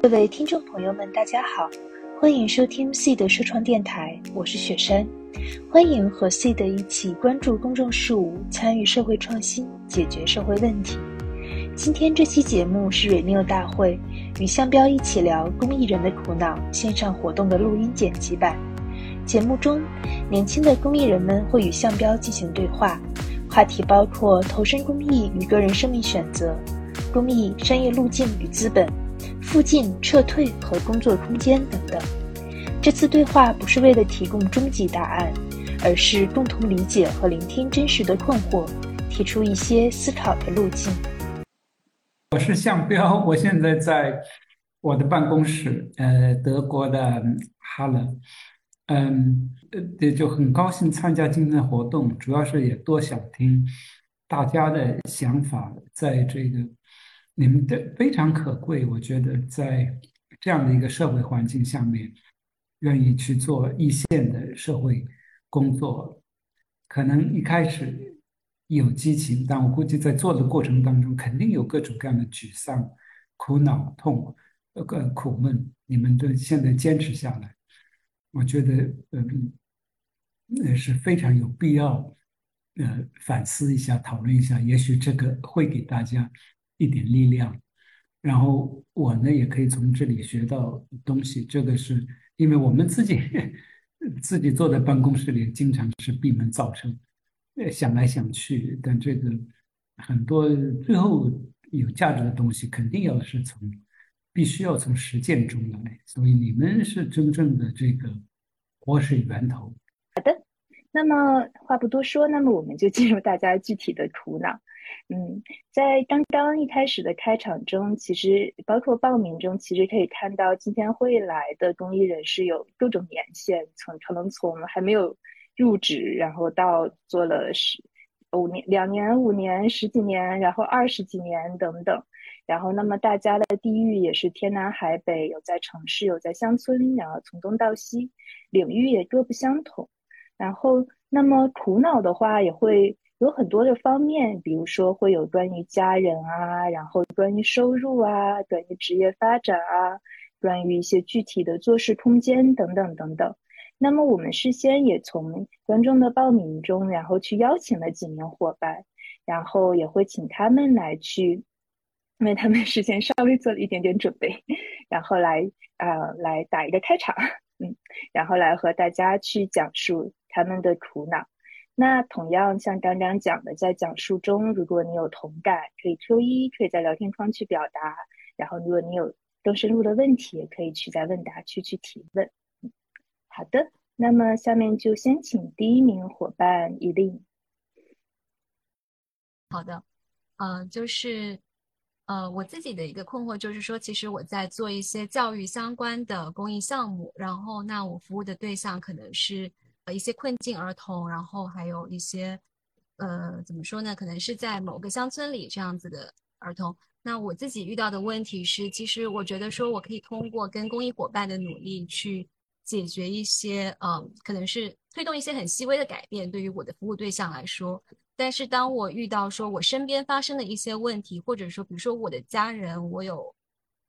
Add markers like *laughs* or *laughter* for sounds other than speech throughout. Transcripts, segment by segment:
各位听众朋友们，大家好，欢迎收听 C 的说创电台，我是雪山，欢迎和 C 的一起关注公众事务，参与社会创新，解决社会问题。今天这期节目是 Renew 大会与向标一起聊公益人的苦恼线上活动的录音剪辑版。节目中，年轻的公益人们会与向标进行对话，话题包括投身公益与个人生命选择、公益商业路径与资本。附近、撤退和工作空间等等。这次对话不是为了提供终极答案，而是共同理解和聆听真实的困惑，提出一些思考的路径。我是向彪，我现在在我的办公室，呃，德国的哈勒。嗯，呃，就很高兴参加今天的活动，主要是也多想听大家的想法，在这个。你们的非常可贵，我觉得在这样的一个社会环境下面，愿意去做一线的社会工作，可能一开始有激情，但我估计在做的过程当中，肯定有各种各样的沮丧、苦恼、痛、呃苦闷。你们都现在坚持下来，我觉得嗯，那是非常有必要，呃，反思一下、讨论一下，也许这个会给大家。一点力量，然后我呢也可以从这里学到东西。这个是因为我们自己 *laughs* 自己坐在办公室里，经常是闭门造车，呃，想来想去，但这个很多最后有价值的东西，肯定要是从必须要从实践中来。所以你们是真正的这个活水源头。好的，那么话不多说，那么我们就进入大家具体的苦恼。嗯，在刚刚一开始的开场中，其实包括报名中，其实可以看到今天会来的公益人士有各种年限，从可能从还没有入职，然后到做了十五年、两年、五年、十几年，然后二十几年等等。然后，那么大家的地域也是天南海北，有在城市，有在乡村，然后从东到西，领域也各不相同。然后，那么苦恼的话也会。有很多的方面，比如说会有关于家人啊，然后关于收入啊，关于职业发展啊，关于一些具体的做事空间等等等等。那么我们事先也从观众的报名中，然后去邀请了几名伙伴，然后也会请他们来去，为他们事先稍微做了一点点准备，然后来啊来打一个开场，嗯，然后来和大家去讲述他们的苦恼。那同样像刚刚讲的，在讲述中，如果你有同感，可以 Q 一，可以在聊天框去表达。然后，如果你有更深入的问题，也可以去在问答区去提问。好的，那么下面就先请第一名伙伴伊令。好的，呃，就是呃，我自己的一个困惑就是说，其实我在做一些教育相关的公益项目，然后那我服务的对象可能是。一些困境儿童，然后还有一些，呃，怎么说呢？可能是在某个乡村里这样子的儿童。那我自己遇到的问题是，其实我觉得说我可以通过跟公益伙伴的努力去解决一些，嗯，可能是推动一些很细微的改变，对于我的服务对象来说。但是当我遇到说我身边发生的一些问题，或者说比如说我的家人，我有，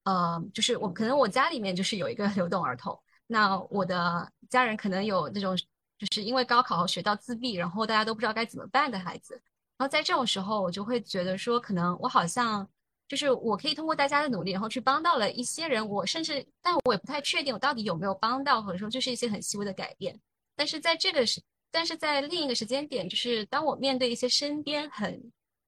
呃，就是我可能我家里面就是有一个 *laughs* 流动儿童，那我的家人可能有那种。就是因为高考学到自闭，然后大家都不知道该怎么办的孩子，然后在这种时候，我就会觉得说，可能我好像就是我可以通过大家的努力，然后去帮到了一些人。我甚至，但我也不太确定我到底有没有帮到，或者说就是一些很细微的改变。但是在这个时，但是在另一个时间点，就是当我面对一些身边很，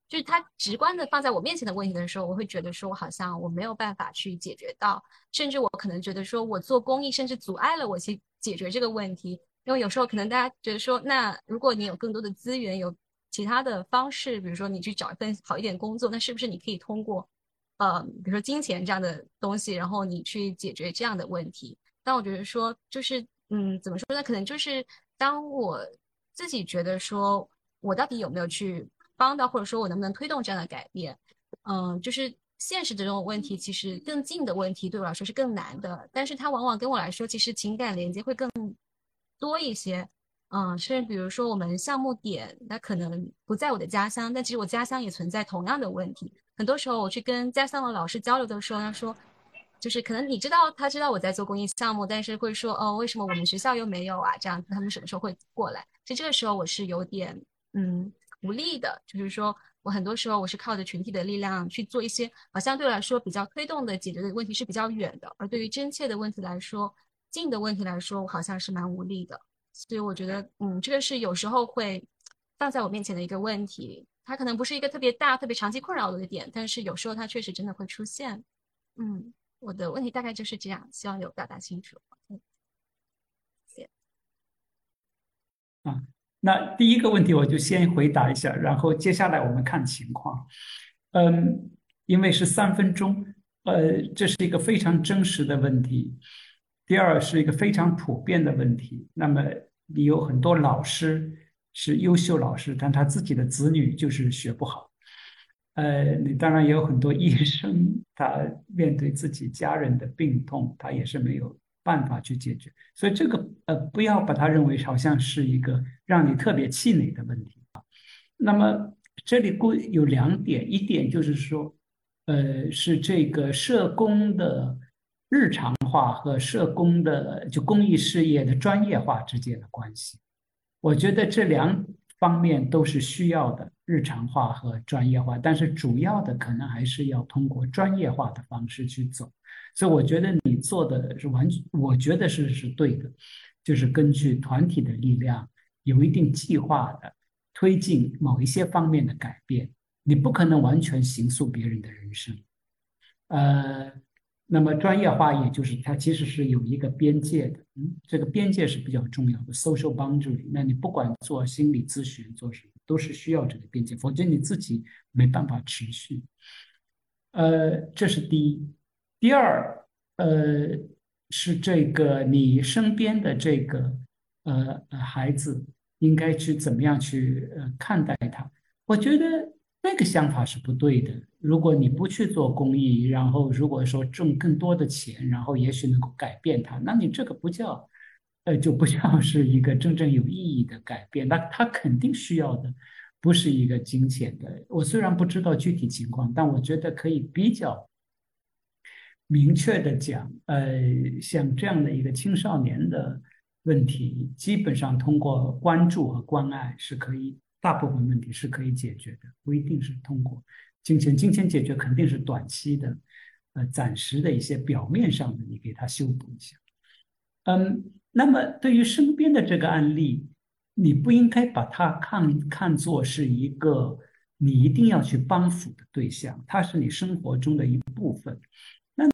就是他直观的放在我面前的问题的时候，我会觉得说我好像我没有办法去解决到，甚至我可能觉得说我做公益，甚至阻碍了我去解决这个问题。因为有时候可能大家觉得说，那如果你有更多的资源，有其他的方式，比如说你去找一份好一点工作，那是不是你可以通过，呃，比如说金钱这样的东西，然后你去解决这样的问题？但我觉得说，就是嗯，怎么说呢？可能就是当我自己觉得说我到底有没有去帮到，或者说我能不能推动这样的改变？嗯，就是现实的这种问题，其实更近的问题对我来说是更难的，但是它往往跟我来说，其实情感连接会更。多一些，嗯，甚至比如说我们项目点，那可能不在我的家乡，但其实我家乡也存在同样的问题。很多时候我去跟家乡的老师交流的时候，他说，就是可能你知道他知道我在做公益项目，但是会说哦，为什么我们学校又没有啊？这样子他们什么时候会过来？其实这个时候我是有点嗯无力的，就是说我很多时候我是靠着群体的力量去做一些好像对来说比较推动的解决的问题是比较远的，而对于真切的问题来说，近的问题来说，我好像是蛮无力的。所以我觉得嗯，这个是有时候会放在我面前的一个问题，它可能不是一个特别大、特别长期困扰我的点，但是有时候它确实真的会出现，嗯。我的问题大概就是这样，希望有表达清楚。谢谢。啊，那第一个问题我就先回答一下，然后接下来我们看情况。嗯，因为是三分钟，呃，这是一个非常真实的问题。第二是一个非常普遍的问题。那么你有很多老师是优秀老师，但他自己的子女就是学不好。呃，你当然也有很多医生，他面对自己家人的病痛，他也是没有办法去解决。所以这个呃，不要把它认为好像是一个让你特别气馁的问题啊。那么这里估有两点，一点就是说，呃，是这个社工的日常化和社工的就公益事业的专业化之间的关系。我觉得这两。方面都是需要的日常化和专业化，但是主要的可能还是要通过专业化的方式去走。所以我觉得你做的是完全，我觉得是是对的，就是根据团体的力量，有一定计划的推进某一些方面的改变。你不可能完全形塑别人的人生，呃。那么专业化，也就是它其实是有一个边界的，嗯，这个边界是比较重要的，social boundary。那你不管做心理咨询做什么，都是需要这个边界，否则你自己没办法持续。呃，这是第一。第二，呃，是这个你身边的这个呃孩子应该去怎么样去呃看待他？我觉得。那个想法是不对的。如果你不去做公益，然后如果说挣更多的钱，然后也许能够改变它，那你这个不叫，呃，就不叫是一个真正有意义的改变。那他肯定需要的不是一个金钱的。我虽然不知道具体情况，但我觉得可以比较明确的讲，呃，像这样的一个青少年的问题，基本上通过关注和关爱是可以。大部分问题是可以解决的，不一定是通过金钱。金钱解决肯定是短期的，呃，暂时的一些表面上的，你给他修补一下。嗯，那么对于身边的这个案例，你不应该把它看看作是一个你一定要去帮扶的对象，它是你生活中的一部分。那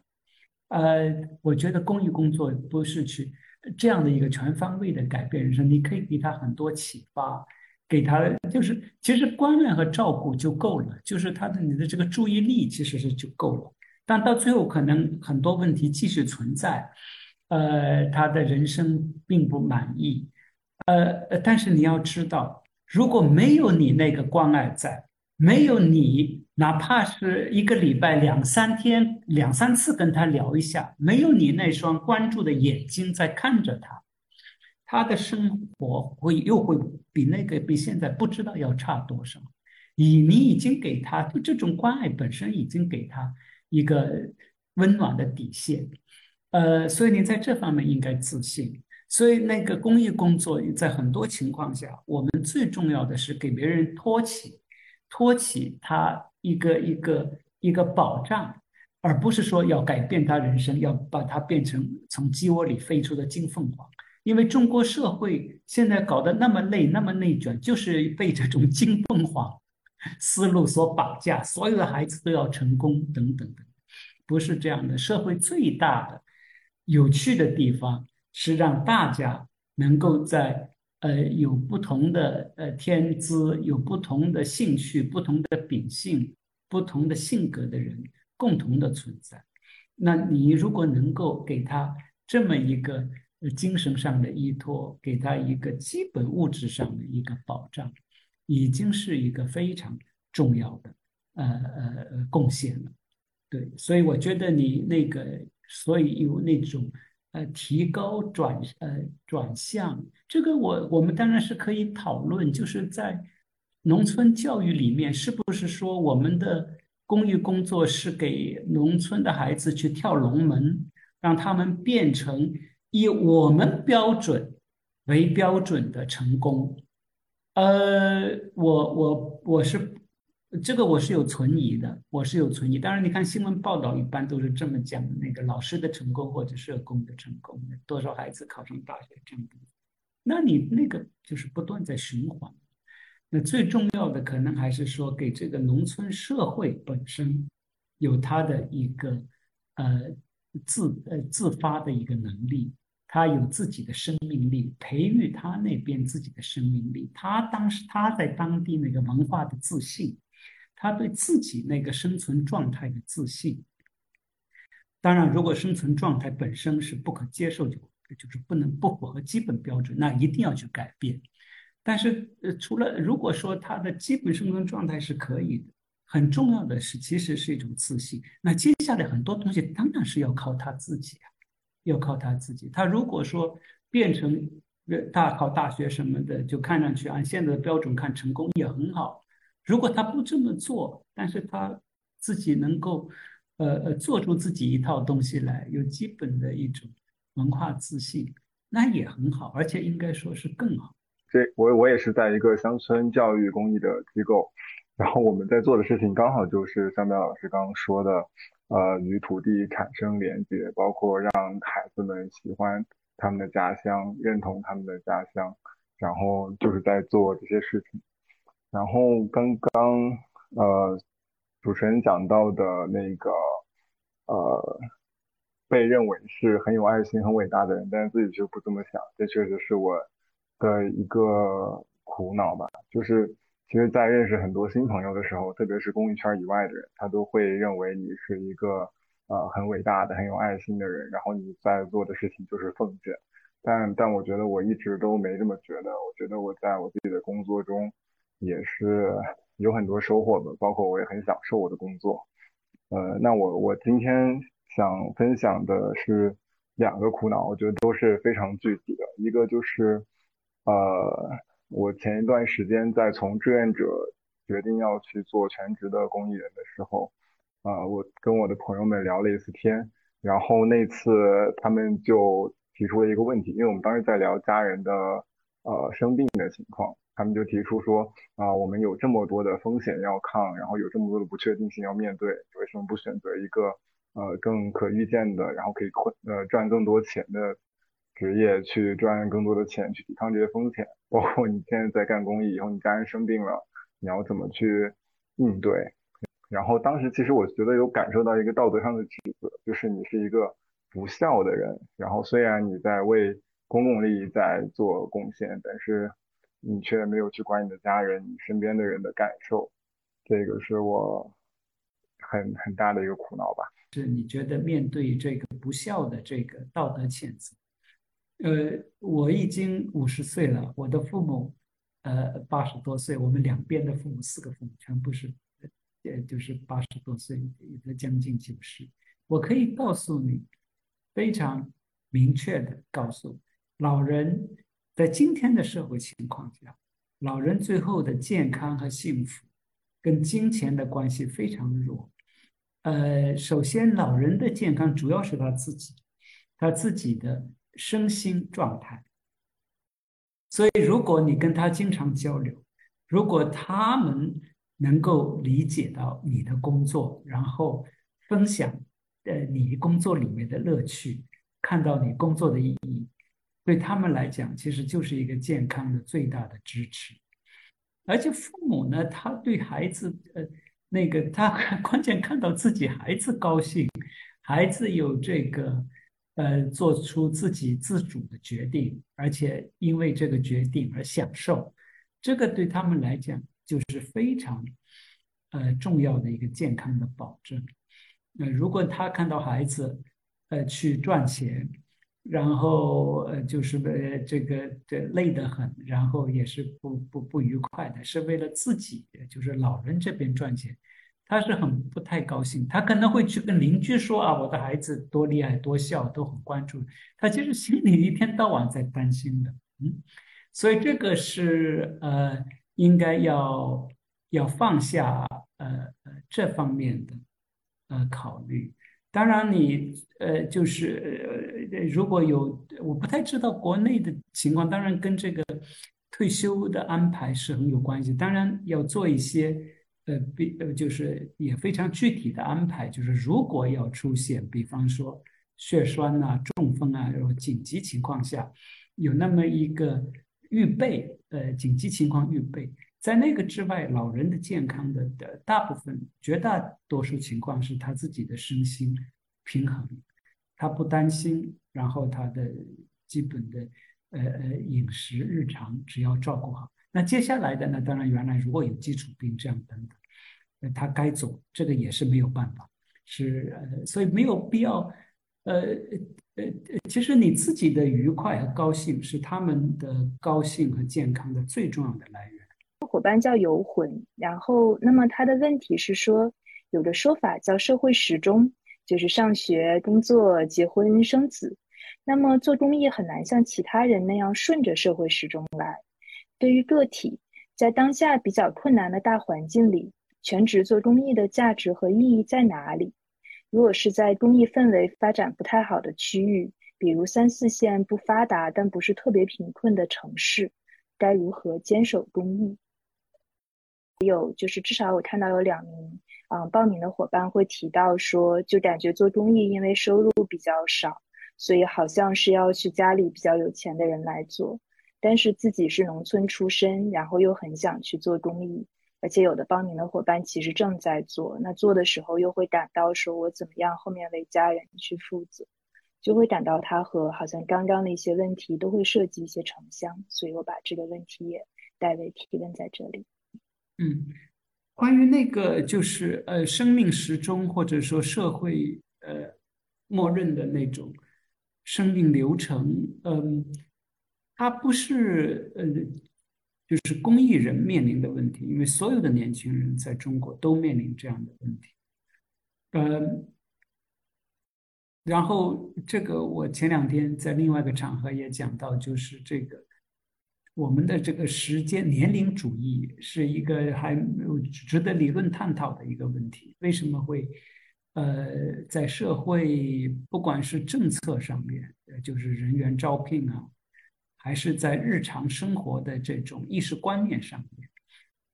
呃，我觉得公益工作不是去这样的一个全方位的改变人生，你可以给他很多启发。给他就是其实关爱和照顾就够了，就是他的你的这个注意力其实是就够了。但到最后可能很多问题继续存在，呃，他的人生并不满意，呃，但是你要知道，如果没有你那个关爱在，没有你哪怕是一个礼拜两三天两三次跟他聊一下，没有你那双关注的眼睛在看着他。他的生活会又会比那个比现在不知道要差多少，以你已经给他就这种关爱本身已经给他一个温暖的底线，呃，所以你在这方面应该自信。所以那个公益工作在很多情况下，我们最重要的是给别人托起，托起他一个一个一个保障，而不是说要改变他人生，要把他变成从鸡窝里飞出的金凤凰。因为中国社会现在搞得那么累、那么内卷，就是被这种 *laughs* 金凤凰思路所绑架，所有的孩子都要成功，等等等，不是这样的。社会最大的有趣的地方是让大家能够在呃有不同的呃天资、有不同的兴趣、不同的秉性、不同的性格的人共同的存在。那你如果能够给他这么一个。精神上的依托，给他一个基本物质上的一个保障，已经是一个非常重要的呃呃贡献了。对，所以我觉得你那个，所以有那种呃提高转呃转向，这个我我们当然是可以讨论，就是在农村教育里面，是不是说我们的公益工作是给农村的孩子去跳龙门，让他们变成以我们标准为标准的成功。呃，我我我是这个我是有存疑的，我是有存疑。当然，你看新闻报道一般都是这么讲的，那个老师的成功或者社工的成功，多少孩子考上大学这样。那你那个就是不断在循环。那最重要的可能还是说，给这个农村社会本身有它的一个呃自呃自发的一个能力，他有自己的生命力，培育他那边自己的生命力。他当时他在当地那个文化的自信，他对自己那个生存状态的自信。当然，如果生存状态本身是不可接受，就就是不能不符合基本标准，那一定要去改变。但是，呃，除了如果说他的基本生存状态是可以的，很重要的是，其实是一种自信。那接下来很多东西当然是要靠他自己啊，要靠他自己。他如果说变成大考大学什么的，就看上去按现在的标准看成功也很好。如果他不这么做，但是他自己能够，呃呃，做出自己一套东西来，有基本的一种文化自信，那也很好，而且应该说是更好。这我我也是在一个乡村教育公益的机构，然后我们在做的事情刚好就是像苗老师刚刚说的，呃，与土地产生连接，包括让孩子们喜欢他们的家乡，认同他们的家乡，然后就是在做这些事情。然后刚刚呃主持人讲到的那个呃被认为是很有爱心、很伟大的人，但是自己却不这么想，这确实是我。的一个苦恼吧，就是其实，在认识很多新朋友的时候，特别是公益圈以外的人，他都会认为你是一个呃很伟大的、很有爱心的人，然后你在做的事情就是奉献。但但我觉得我一直都没这么觉得，我觉得我在我自己的工作中也是有很多收获的，包括我也很享受我的工作。呃，那我我今天想分享的是两个苦恼，我觉得都是非常具体的，一个就是。呃，我前一段时间在从志愿者决定要去做全职的公益人的时候，啊，我跟我的朋友们聊了一次天，然后那次他们就提出了一个问题，因为我们当时在聊家人的呃生病的情况，他们就提出说啊，我们有这么多的风险要抗，然后有这么多的不确定性要面对，为什么不选择一个呃更可预见的，然后可以呃赚更多钱的？职业去赚更多的钱，去抵抗这些风险，包括你现在在干公益，以后你家人生病了，你要怎么去应对？然后当时其实我觉得有感受到一个道德上的指责，就是你是一个不孝的人。然后虽然你在为公共利益在做贡献，但是你却没有去管你的家人、你身边的人的感受，这个是我很很大的一个苦恼吧。是你觉得面对这个不孝的这个道德谴责？呃，我已经五十岁了，我的父母，呃，八十多岁，我们两边的父母，四个父母全部是，呃，就是八十多岁，有的将近九十。我可以告诉你，非常明确的告诉老人，在今天的社会情况下，老人最后的健康和幸福，跟金钱的关系非常弱。呃，首先，老人的健康主要是他自己，他自己的。身心状态，所以如果你跟他经常交流，如果他们能够理解到你的工作，然后分享呃你工作里面的乐趣，看到你工作的意义，对他们来讲，其实就是一个健康的最大的支持。而且父母呢，他对孩子呃那个他 *laughs* 关键看到自己孩子高兴，孩子有这个。呃，做出自己自主的决定，而且因为这个决定而享受，这个对他们来讲就是非常呃重要的一个健康的保证。那如果他看到孩子呃去赚钱，然后呃就是呃这个这累得很，然后也是不不不愉快的，是为了自己，就是老人这边赚钱。他是很不太高兴，他可能会去跟邻居说啊，我的孩子多厉害，多孝，都很关注。他其实心里一天到晚在担心的，嗯，所以这个是呃，应该要要放下呃呃这方面的呃考虑。当然，你呃就是呃如果有我不太知道国内的情况，当然跟这个退休的安排是很有关系。当然要做一些呃比呃就是也非常具体的安排，就是如果要出现，比方说血栓啊、中风啊，然后紧急情况下有那么一个预备呃紧急情况预备。在那个之外，老人的健康的的大部分、绝大多数情况是他自己的身心平衡，他不担心，然后他的基本的呃呃饮食日常只要照顾好。那接下来的呢？当然，原来如果有基础病这样等等，他该走，这个也是没有办法，是呃，所以没有必要，呃呃呃，其实你自己的愉快和高兴是他们的高兴和健康的最重要的来源。伙伴叫游魂，然后那么他的问题是说，有的说法叫社会时钟，就是上学、工作、结婚、生子。那么做公益很难像其他人那样顺着社会时钟来。对于个体，在当下比较困难的大环境里，全职做公益的价值和意义在哪里？如果是在公益氛围发展不太好的区域，比如三四线不发达但不是特别贫困的城市，该如何坚守公益？有，就是至少我看到有两名，嗯，报名的伙伴会提到说，就感觉做公益因为收入比较少，所以好像是要去家里比较有钱的人来做，但是自己是农村出身，然后又很想去做公益，而且有的帮您的伙伴其实正在做，那做的时候又会感到说我怎么样后面为家人去负责，就会感到他和好像刚刚的一些问题都会涉及一些城乡，所以我把这个问题也代为提问在这里。嗯，关于那个就是呃生命时钟或者说社会呃默认的那种生命流程，嗯，它不是呃就是公益人面临的问题，因为所有的年轻人在中国都面临这样的问题，嗯，然后这个我前两天在另外一个场合也讲到，就是这个。我们的这个时间年龄主义是一个还值得理论探讨的一个问题。为什么会，呃，在社会不管是政策上面，就是人员招聘啊，还是在日常生活的这种意识观念上面，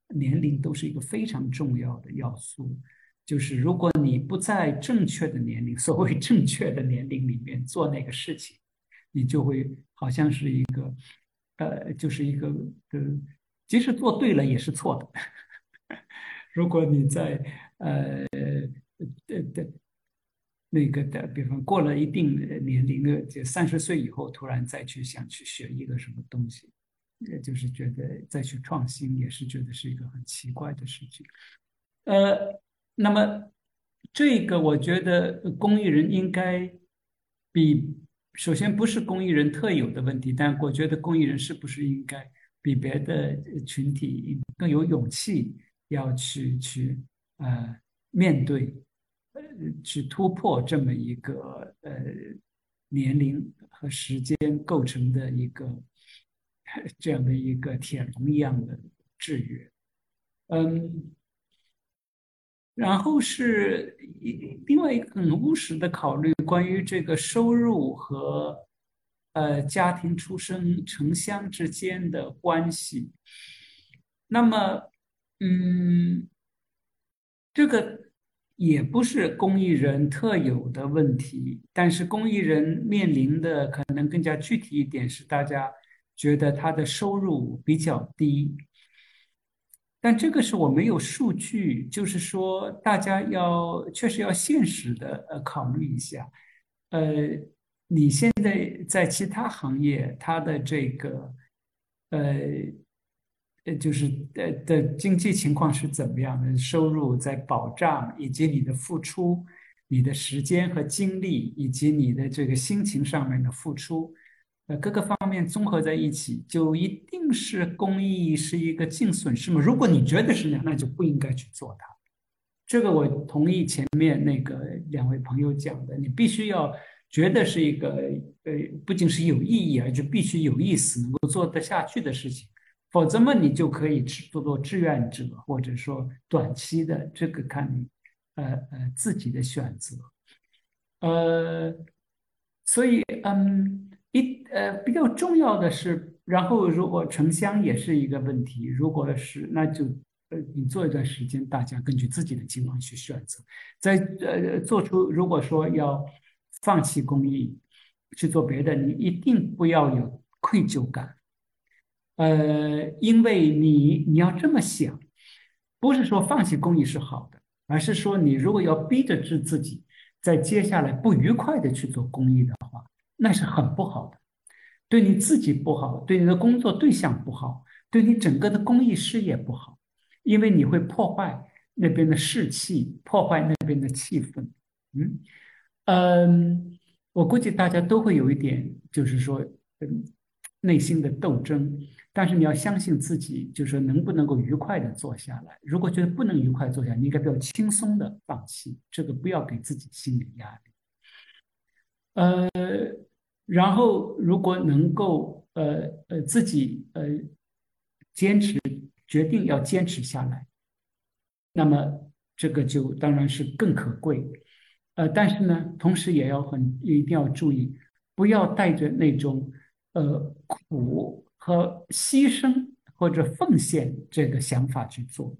年龄都是一个非常重要的要素。就是如果你不在正确的年龄，所谓正确的年龄里面做那个事情，你就会好像是一个。呃，就是一个呃，即使做对了也是错的。*laughs* 如果你在呃呃的那个的，比方过了一定年龄的，就三十岁以后，突然再去想去学一个什么东西，也就是觉得再去创新，也是觉得是一个很奇怪的事情。呃，那么这个我觉得公益人应该比。首先不是公益人特有的问题，但我觉得公益人是不是应该比别的群体更有勇气，要去去呃面对，呃去突破这么一个呃年龄和时间构成的一个 *laughs* 这样的一个铁笼一样的制约，嗯。然后是另外一个很务实的考虑，关于这个收入和呃家庭出生城乡之间的关系。那么，嗯，这个也不是公益人特有的问题，但是公益人面临的可能更加具体一点，是大家觉得他的收入比较低。但这个是我没有数据，就是说大家要确实要现实的呃考虑一下，呃，你现在在其他行业，他的这个呃呃就是呃的经济情况是怎么样的？收入在保障，以及你的付出、你的时间和精力，以及你的这个心情上面的付出。呃，各个方面综合在一起，就一定是公益是一个净损失吗？如果你觉得是那样，那就不应该去做它。这个我同意前面那个两位朋友讲的，你必须要觉得是一个呃，不仅是有意义，而且必须有意思，能够做得下去的事情。否则嘛，你就可以去做做志愿者，或者说短期的，这个看你呃呃自己的选择，呃，所以嗯一呃比较重要的是，然后如果城乡也是一个问题，如果是那就呃你做一段时间，大家根据自己的情况去选择，在呃做出如果说要放弃公益去做别的，你一定不要有愧疚感，呃，因为你你要这么想。不是说放弃公益是好的，而是说你如果要逼着自自己在接下来不愉快的去做公益的话，那是很不好的，对你自己不好，对你的工作对象不好，对你整个的公益事业不好，因为你会破坏那边的士气，破坏那边的气氛。嗯嗯，我估计大家都会有一点，就是说，嗯，内心的斗争。但是你要相信自己，就是说能不能够愉快的坐下来。如果觉得不能愉快坐下，你应该比较轻松的放弃，这个不要给自己心理压力。呃，然后如果能够呃呃自己呃坚持决定要坚持下来，那么这个就当然是更可贵。呃，但是呢，同时也要很一定要注意，不要带着那种呃苦。和牺牲或者奉献这个想法去做，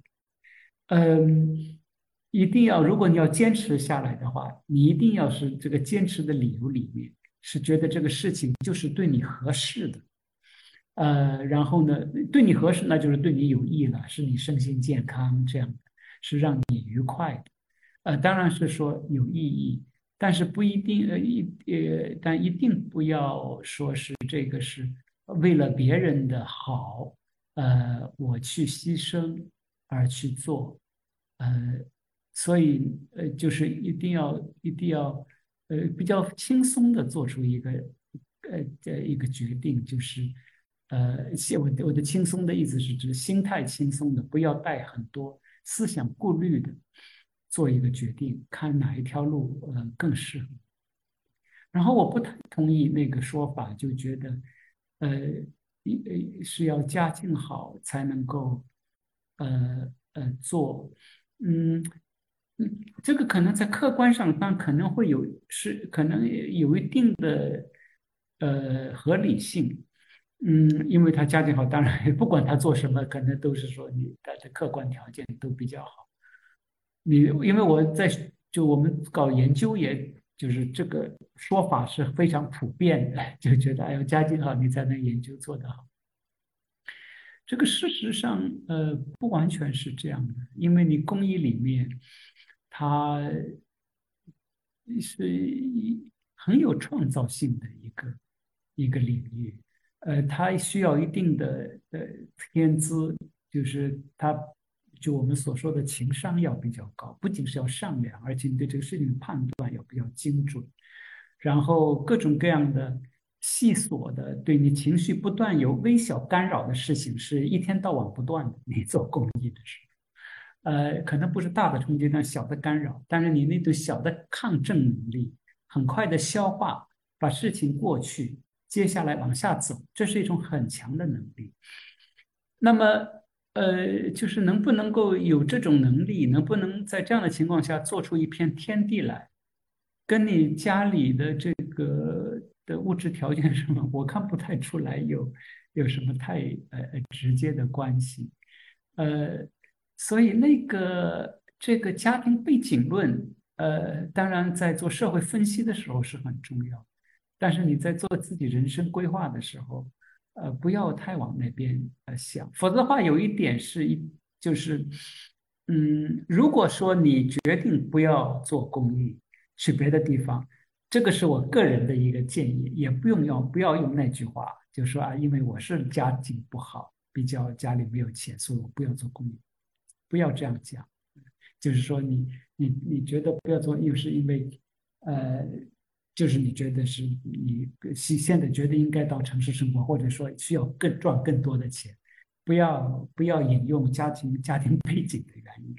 嗯，一定要，如果你要坚持下来的话，你一定要是这个坚持的理由里面是觉得这个事情就是对你合适的，呃，然后呢，对你合适，那就是对你有益了，是你身心健康这样的，是让你愉快的，呃，当然是说有意义，但是不一定，呃，一呃，但一定不要说是这个是。为了别人的好，呃，我去牺牲而去做，呃，所以呃，就是一定要一定要呃比较轻松的做出一个呃的一个决定，就是呃，我我的轻松的意思是指心态轻松的，不要带很多思想顾虑的做一个决定，看哪一条路呃更适合。然后我不太同意那个说法，就觉得。呃，一是要家境好才能够，呃呃做，嗯嗯，这个可能在客观上，但可能会有是可能有一定的呃合理性，嗯，因为他家境好，当然不管他做什么，可能都是说你他的客观条件都比较好。你因为我在就我们搞研究也。就是这个说法是非常普遍的，就觉得哎呦家境好你才能研究做得好。这个事实上呃不完全是这样的，因为你工艺里面它是一很有创造性的一个一个领域，呃它需要一定的呃天资，就是它。就我们所说的情商要比较高，不仅是要善良，而且你对这个事情的判断要比较精准。然后各种各样的细琐的，对你情绪不断有微小干扰的事情，是一天到晚不断的。你做公益的时候，呃，可能不是大的冲击，但小的干扰，但是你那种小的抗震能力，很快的消化，把事情过去，接下来往下走，这是一种很强的能力。那么。呃，就是能不能够有这种能力，能不能在这样的情况下做出一片天地来，跟你家里的这个的物质条件什么，我看不太出来有有什么太呃直接的关系。呃，所以那个这个家庭背景论，呃，当然在做社会分析的时候是很重要，但是你在做自己人生规划的时候。呃，不要太往那边呃想，否则的话，有一点是一就是，嗯，如果说你决定不要做公益，去别的地方，这个是我个人的一个建议，也不用要不要用那句话，就说啊，因为我是家境不好，比较家里没有钱，所以我不要做公益，不要这样讲，就是说你你你觉得不要做，又是因为呃。就是你觉得是你现现在觉得应该到城市生活，或者说需要更赚更多的钱，不要不要引用家庭家庭背景的原因，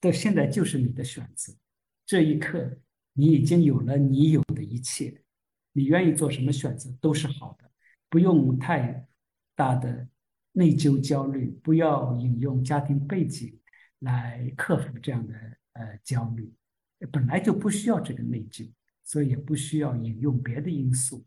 到现在就是你的选择。这一刻，你已经有了你有的一切，你愿意做什么选择都是好的，不用太大的内疚焦虑，不要引用家庭背景来克服这样的呃焦虑，本来就不需要这个内疚，所以也不需要引用别的因素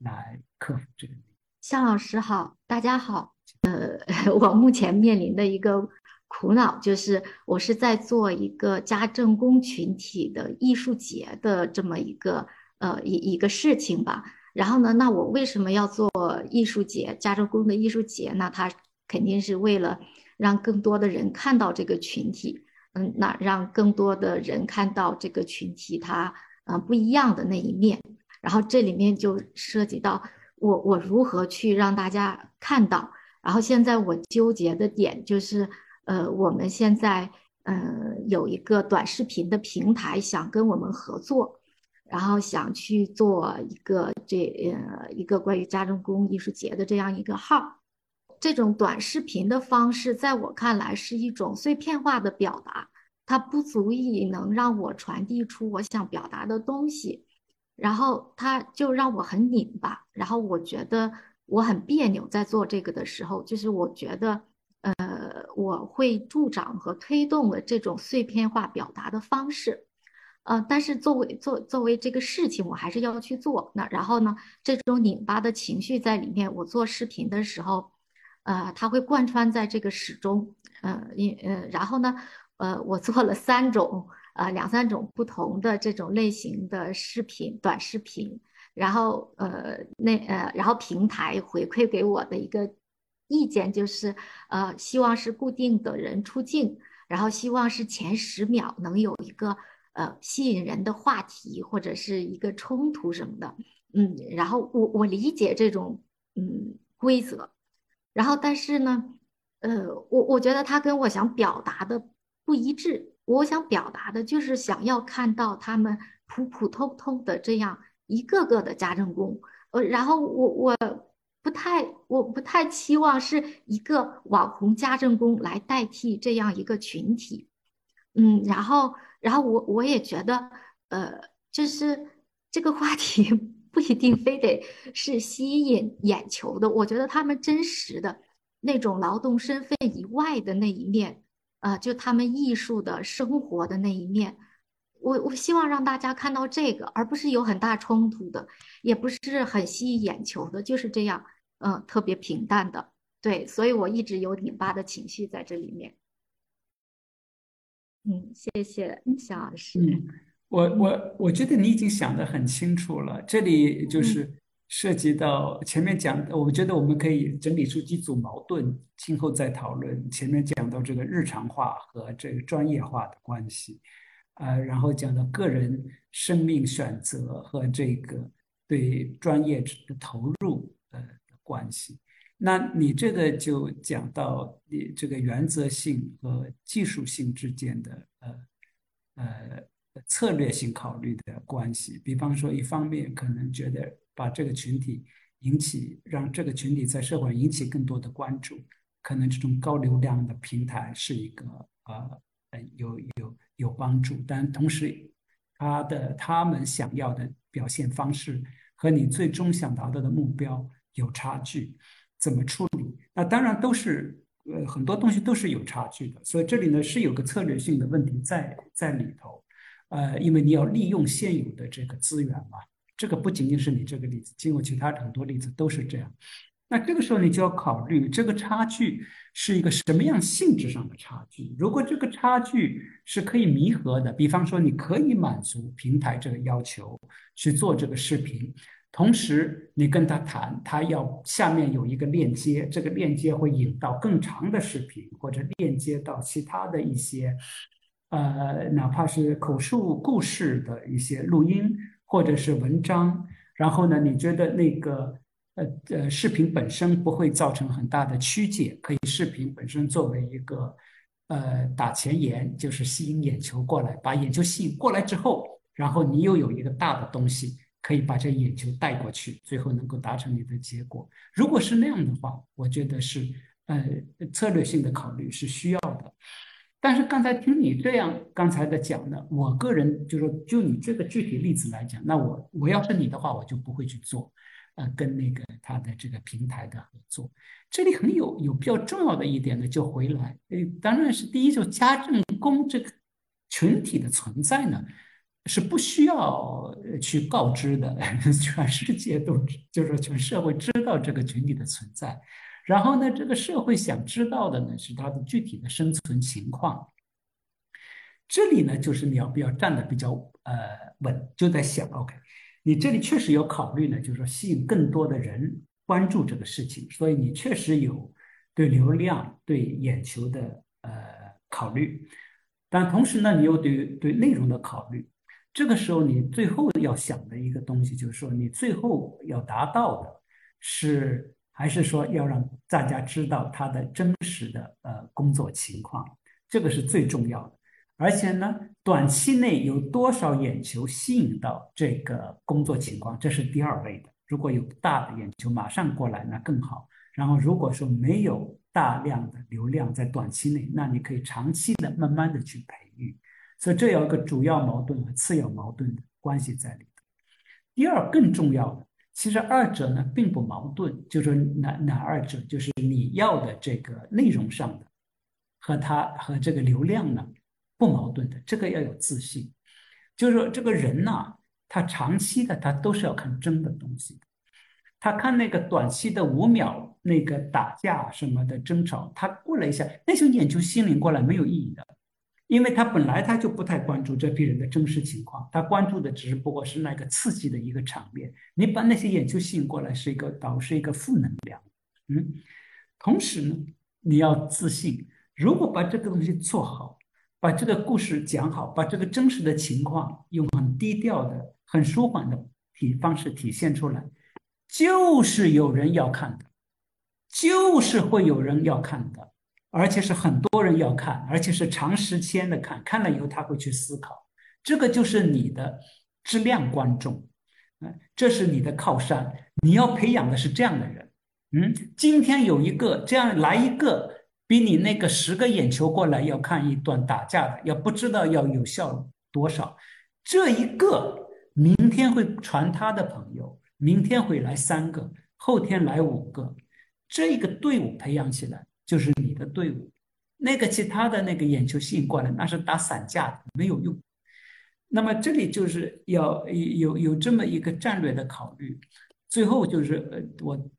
来克服这个。向老师好，大家好。呃，*laughs* 我目前面临的一个苦恼就是，我是在做一个家政工群体的艺术节的这么一个呃一一个事情吧。然后呢，那我为什么要做艺术节家政工的艺术节那？它肯定是为了让更多的人看到这个群体，嗯，那让更多的人看到这个群体它啊不一样的那一面。然后这里面就涉及到我我如何去让大家看到。然后现在我纠结的点就是，呃，我们现在呃有一个短视频的平台想跟我们合作，然后想去做一个这呃一个关于家政工艺术节的这样一个号。这种短视频的方式，在我看来是一种碎片化的表达，它不足以能让我传递出我想表达的东西，然后它就让我很拧巴，然后我觉得。我很别扭，在做这个的时候，就是我觉得，呃，我会助长和推动了这种碎片化表达的方式，呃，但是作为作作为这个事情，我还是要去做。那然后呢，这种拧巴的情绪在里面，我做视频的时候，呃，它会贯穿在这个始终，呃，因呃，然后呢，呃，我做了三种，呃，两三种不同的这种类型的视频，短视频。然后，呃，那呃，然后平台回馈给我的一个意见就是，呃，希望是固定的人出镜，然后希望是前十秒能有一个呃吸引人的话题或者是一个冲突什么的，嗯，然后我我理解这种嗯规则，然后但是呢，呃，我我觉得他跟我想表达的不一致，我想表达的就是想要看到他们普普通通的这样。一个个的家政工，呃，然后我我不太我不太期望是一个网红家政工来代替这样一个群体，嗯，然后然后我我也觉得，呃，就是这个话题 *laughs* 不一定非得是吸引眼球的，我觉得他们真实的那种劳动身份以外的那一面，呃，就他们艺术的生活的那一面。我我希望让大家看到这个，而不是有很大冲突的，也不是很吸引眼球的，就是这样，嗯，特别平淡的，对，所以我一直有拧巴的情绪在这里面。嗯，谢谢肖老师。嗯，我我我觉得你已经想得很清楚了，这里就是涉及到前面讲的，我觉得我们可以整理出几组矛盾，今后再讨论。前面讲到这个日常化和这个专业化的关系。呃，然后讲到个人生命选择和这个对专业投入呃的关系，那你这个就讲到你这个原则性和技术性之间的呃呃策略性考虑的关系。比方说，一方面可能觉得把这个群体引起，让这个群体在社会引起更多的关注，可能这种高流量的平台是一个呃呃有有。有帮助，但同时，他的他们想要的表现方式和你最终想达到的目标有差距，怎么处理？那当然都是呃很多东西都是有差距的，所以这里呢是有个策略性的问题在在里头，呃，因为你要利用现有的这个资源嘛，这个不仅仅是你这个例子，经过其他很多例子都是这样。那这个时候你就要考虑这个差距是一个什么样性质上的差距。如果这个差距是可以弥合的，比方说你可以满足平台这个要求去做这个视频，同时你跟他谈，他要下面有一个链接，这个链接会引到更长的视频，或者链接到其他的一些，呃，哪怕是口述故事的一些录音或者是文章。然后呢，你觉得那个？呃呃，视频本身不会造成很大的曲解，可以视频本身作为一个呃打前沿，就是吸引眼球过来，把眼球吸引过来之后，然后你又有一个大的东西可以把这眼球带过去，最后能够达成你的结果。如果是那样的话，我觉得是呃策略性的考虑是需要的。但是刚才听你这样刚才的讲呢，我个人就说，就你这个具体例子来讲，那我我要是你的话，我就不会去做。呃，跟那个他的这个平台的合作，这里很有有比较重要的一点呢，就回来，呃，当然是第一，就家政工这个群体的存在呢，是不需要去告知的，*laughs* 全世界都就是全社会知道这个群体的存在。然后呢，这个社会想知道的呢是它的具体的生存情况。这里呢，就是你要不要站的比较呃稳，就在想，OK，你这里确实有考虑呢，就是说吸引更多的人关注这个事情，所以你确实有对流量、对眼球的呃考虑，但同时呢，你又对对内容的考虑。这个时候，你最后要想的一个东西，就是说，你最后要达到的是。还是说要让大家知道他的真实的呃工作情况，这个是最重要的。而且呢，短期内有多少眼球吸引到这个工作情况，这是第二位的。如果有大的眼球马上过来，那更好。然后如果说没有大量的流量在短期内，那你可以长期的慢慢的去培育。所以这有一个主要矛盾和次要矛盾的关系在里头。第二更重要的。其实二者呢并不矛盾，就是哪哪二者，就是你要的这个内容上的，和它和这个流量呢不矛盾的，这个要有自信。就是说这个人呐，他长期的他都是要看真的东西，他看那个短期的五秒那个打架什么的争吵，他过了一下，那些眼球心灵过来没有意义的。因为他本来他就不太关注这批人的真实情况，他关注的只不过是那个刺激的一个场面。你把那些眼球吸引过来，是一个导是一个负能量。嗯，同时呢，你要自信。如果把这个东西做好，把这个故事讲好，把这个真实的情况用很低调的、很舒缓的体方式体现出来，就是有人要看的，就是会有人要看的。而且是很多人要看，而且是长时间的看，看了以后他会去思考，这个就是你的质量观众，嗯，这是你的靠山，你要培养的是这样的人，嗯，今天有一个这样来一个，比你那个十个眼球过来要看一段打架的，要不知道要有效多少，这一个明天会传他的朋友，明天会来三个，后天来五个，这一个队伍培养起来。就是你的队伍，那个其他的那个眼球吸引过来，那是打散架的，没有用。那么这里就是要有有这么一个战略的考虑。最后就是呃，我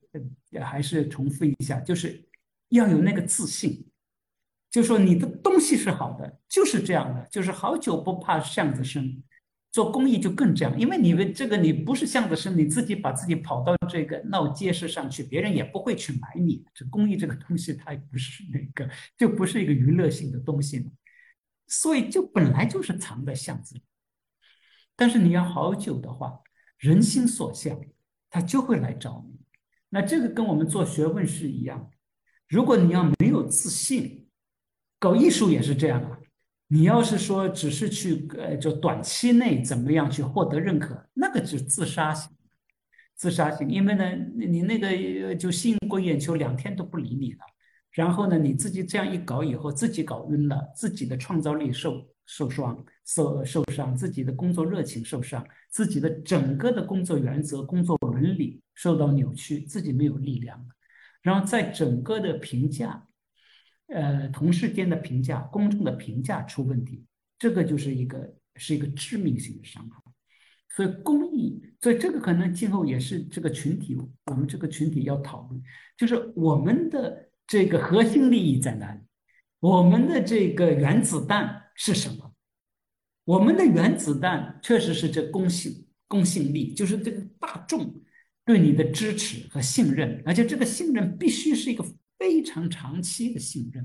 呃还是重复一下，就是要有那个自信，就说你的东西是好的，就是这样的，就是好酒不怕巷子深。做公益就更这样，因为你们这个你不是巷子深，你自己把自己跑到这个闹街市上去，别人也不会去买你。这公益这个东西，它也不是那个，就不是一个娱乐性的东西嘛，所以就本来就是藏在巷子里。但是你要好久的话，人心所向，他就会来找你。那这个跟我们做学问是一样，如果你要没有自信，搞艺术也是这样啊。你要是说只是去呃，就短期内怎么样去获得认可，那个是自杀型，自杀型。因为呢，你那个就吸引过眼球，两天都不理你了。然后呢，你自己这样一搞以后，自己搞晕了，自己的创造力受受伤，受受伤，自己的工作热情受伤，自己的整个的工作原则、工作伦理受到扭曲，自己没有力量。然后在整个的评价。呃，同事间的评价、公众的评价出问题，这个就是一个是一个致命性的伤害。所以公益，所以这个可能今后也是这个群体，我们这个群体要讨论，就是我们的这个核心利益在哪里？我们的这个原子弹是什么？我们的原子弹确实是这公信公信力，就是这个大众对你的支持和信任，而且这个信任必须是一个。非常长期的信任，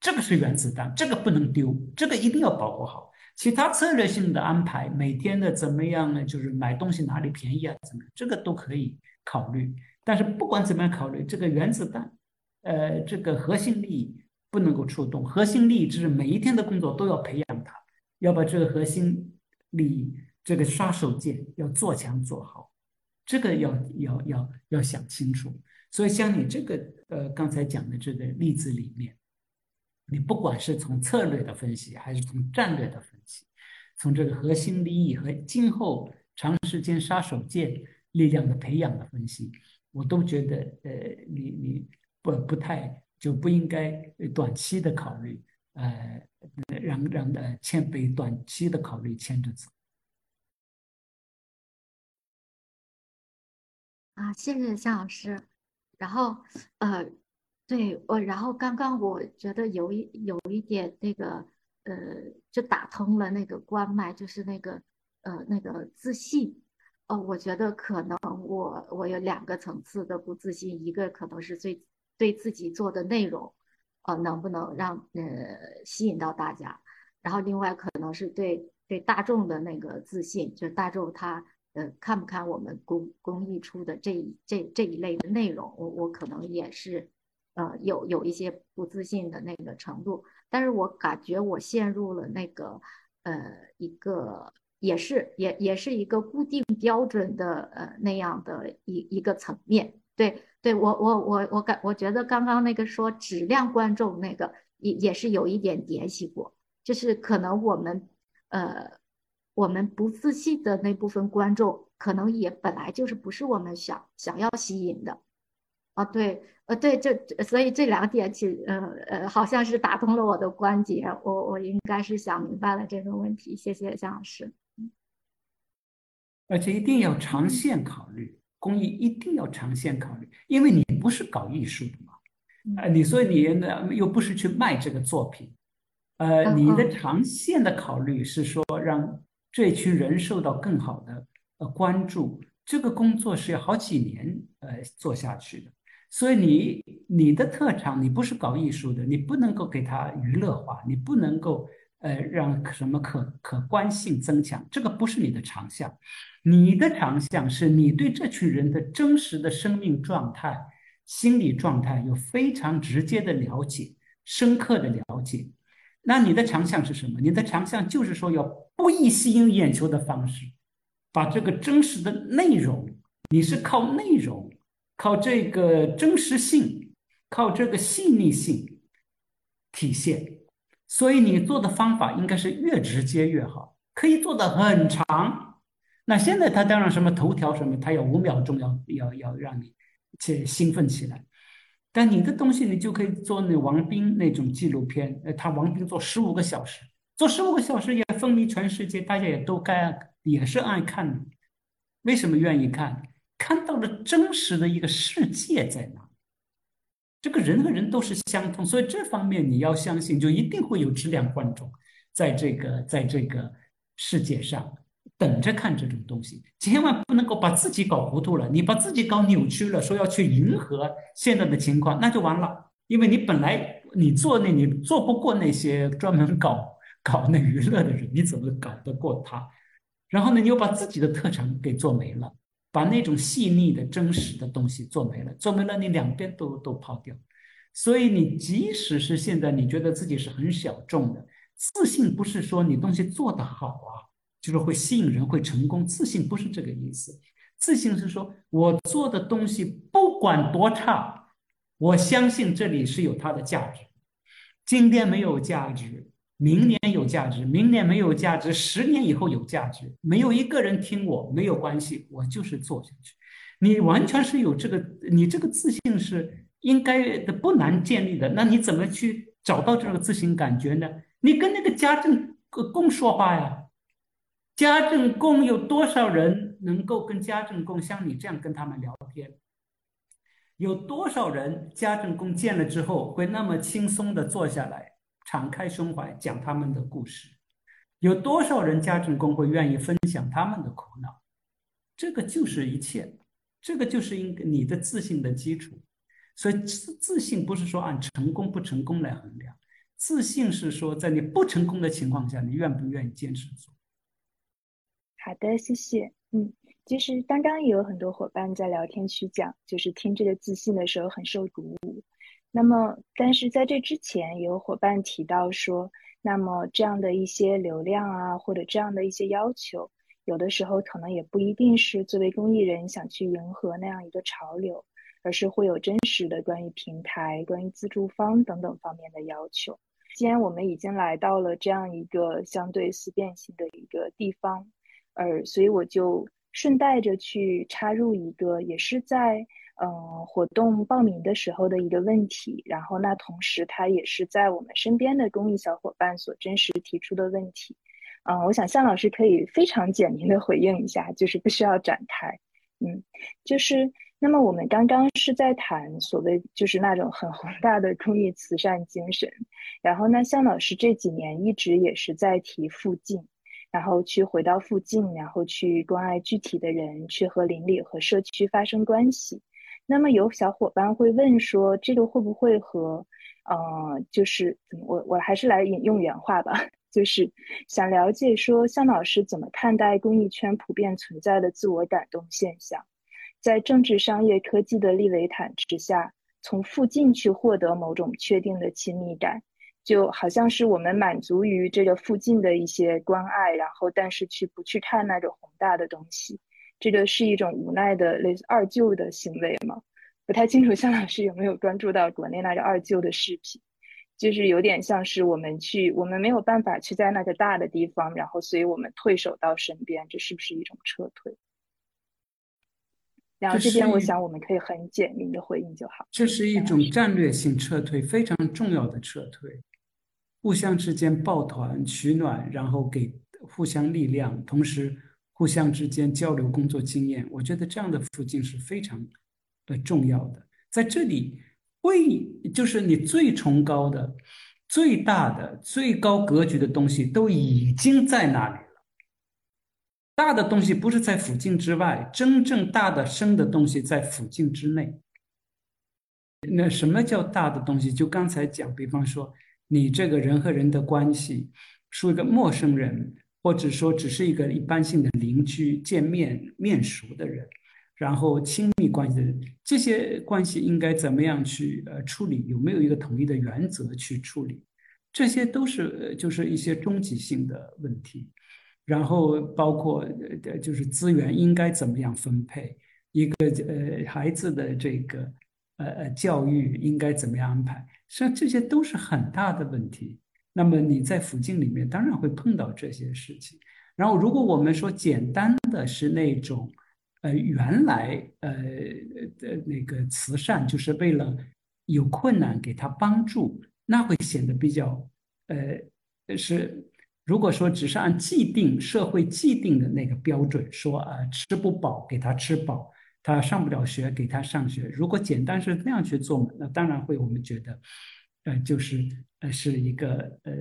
这个是原子弹，这个不能丢，这个一定要保护好。其他策略性的安排，每天的怎么样呢？就是买东西哪里便宜啊？怎么？这个都可以考虑。但是不管怎么样考虑，这个原子弹，呃，这个核心利益不能够触动。核心利益就是每一天的工作都要培养它，要把这个核心利益这个杀手锏要做强做好，这个要要要要想清楚。所以，像你这个呃刚才讲的这个例子里面，你不管是从策略的分析，还是从战略的分析，从这个核心利益和今后长时间杀手锏力量的培养的分析，我都觉得呃，你你不不太就不应该短期的考虑，呃，让让呃签被短期的考虑牵着走。啊，谢谢夏老师。然后，呃，对我，然后刚刚我觉得有一有一点那个，呃，就打通了那个关脉，就是那个，呃，那个自信。哦，我觉得可能我我有两个层次的不自信，一个可能是最对自己做的内容，呃，能不能让呃吸引到大家，然后另外可能是对对大众的那个自信，就大众他。呃，看不看我们公公益出的这一这这一类的内容，我我可能也是，呃，有有一些不自信的那个程度，但是我感觉我陷入了那个，呃，一个也是也也是一个固定标准的呃那样的一一个层面。对，对我我我我感我觉得刚刚那个说质量观众那个也也是有一点联系过，就是可能我们呃。我们不自信的那部分观众，可能也本来就是不是我们想想要吸引的，啊，对，呃，对，这所以这两点，其实，呃呃，好像是打通了我的关节，我我应该是想明白了这个问题，谢谢向老师。而且一定要长线考虑，公益一定要长线考虑，因为你不是搞艺术的嘛，呃，你所以你呢又不是去卖这个作品，呃，你的长线的考虑是说让。这群人受到更好的呃关注，这个工作是要好几年呃做下去的。所以你你的特长，你不是搞艺术的，你不能够给他娱乐化，你不能够呃让什么可可观性增强，这个不是你的长项。你的长项是你对这群人的真实的生命状态、心理状态有非常直接的了解、深刻的了解。那你的长项是什么？你的长项就是说，要不易吸引眼球的方式，把这个真实的内容，你是靠内容，靠这个真实性，靠这个细腻性体现。所以你做的方法应该是越直接越好，可以做的很长。那现在他当然什么头条什么，他要五秒钟，要要要让你去兴奋起来。但你的东西，你就可以做那王斌那种纪录片，呃，他王斌做十五个小时，做十五个小时也风靡全世界，大家也都该也是爱看的。为什么愿意看？看到了真实的一个世界在哪？这个人和人都是相通，所以这方面你要相信，就一定会有质量观众在这个在这个世界上。等着看这种东西，千万不能够把自己搞糊涂了。你把自己搞扭曲了，说要去迎合现在的情况，那就完了。因为你本来你做那，你做不过那些专门搞搞那娱乐的人，你怎么搞得过他？然后呢，你又把自己的特长给做没了，把那种细腻的真实的东西做没了，做没了，你两边都都抛掉。所以你即使是现在你觉得自己是很小众的，自信不是说你东西做得好啊。就是会吸引人，会成功。自信不是这个意思，自信是说我做的东西不管多差，我相信这里是有它的价值。今天没有价值，明年有价值，明年没有价值，十年以后有价值。没有一个人听我没有关系，我就是做下去。你完全是有这个，你这个自信是应该的，不难建立的。那你怎么去找到这个自信感觉呢？你跟那个家政工说话呀。家政工有多少人能够跟家政工像你这样跟他们聊天？有多少人家政工见了之后会那么轻松的坐下来，敞开胸怀讲他们的故事？有多少人家政工会愿意分享他们的苦恼？这个就是一切，这个就是应你的自信的基础。所以自自信不是说按成功不成功来衡量，自信是说在你不成功的情况下，你愿不愿意坚持做？好的，谢谢。嗯，其实刚刚也有很多伙伴在聊天区讲，就是听这个自信的时候很受鼓舞。那么，但是在这之前，有伙伴提到说，那么这样的一些流量啊，或者这样的一些要求，有的时候可能也不一定是作为公益人想去迎合那样一个潮流，而是会有真实的关于平台、关于资助方等等方面的要求。既然我们已经来到了这样一个相对思辨性的一个地方。呃，所以我就顺带着去插入一个，也是在嗯活动报名的时候的一个问题。然后那同时，它也是在我们身边的公益小伙伴所真实提出的问题。嗯，我想向老师可以非常简明的回应一下，就是不需要展开。嗯，就是那么我们刚刚是在谈所谓就是那种很宏大的公益慈善精神。然后呢，向老师这几年一直也是在提附近，然后去回到附近，然后去关爱具体的人，去和邻里和社区发生关系。那么有小伙伴会问说，这个会不会和，呃，就是我我还是来引用原话吧。就是想了解说，向老师怎么看待公益圈普遍存在的自我感动现象，在政治、商业、科技的利维坦之下，从附近去获得某种确定的亲密感，就好像是我们满足于这个附近的一些关爱，然后但是去不去看那种宏大的东西，这个是一种无奈的类似二舅的行为吗？不太清楚向老师有没有关注到国内那个二舅的视频。就是有点像是我们去，我们没有办法去在那个大的地方，然后所以我们退守到身边，这是不是一种撤退？然后这边我想我们可以很简明的回应就好。这是一种战略性撤退，非常重要的撤退，互相之间抱团取暖，然后给互相力量，同时互相之间交流工作经验。我觉得这样的附近是非常的重要的，在这里。为就是你最崇高的、最大的、最高格局的东西都已经在那里了。大的东西不是在附近之外，真正大的生的东西在附近之内。那什么叫大的东西？就刚才讲，比方说你这个人和人的关系，是一个陌生人，或者说只是一个一般性的邻居见面面熟的人。然后亲密关系的人这些关系应该怎么样去呃处理？有没有一个统一的原则去处理？这些都是就是一些终极性的问题。然后包括呃就是资源应该怎么样分配？一个呃孩子的这个呃呃教育应该怎么样安排？实际上这些都是很大的问题。那么你在附近里面当然会碰到这些事情。然后如果我们说简单的是那种。呃，原来呃的那个慈善就是为了有困难给他帮助，那会显得比较呃是，如果说只是按既定社会既定的那个标准说啊，吃不饱给他吃饱，他上不了学给他上学，如果简单是那样去做嘛，那当然会我们觉得，呃，就是呃是一个呃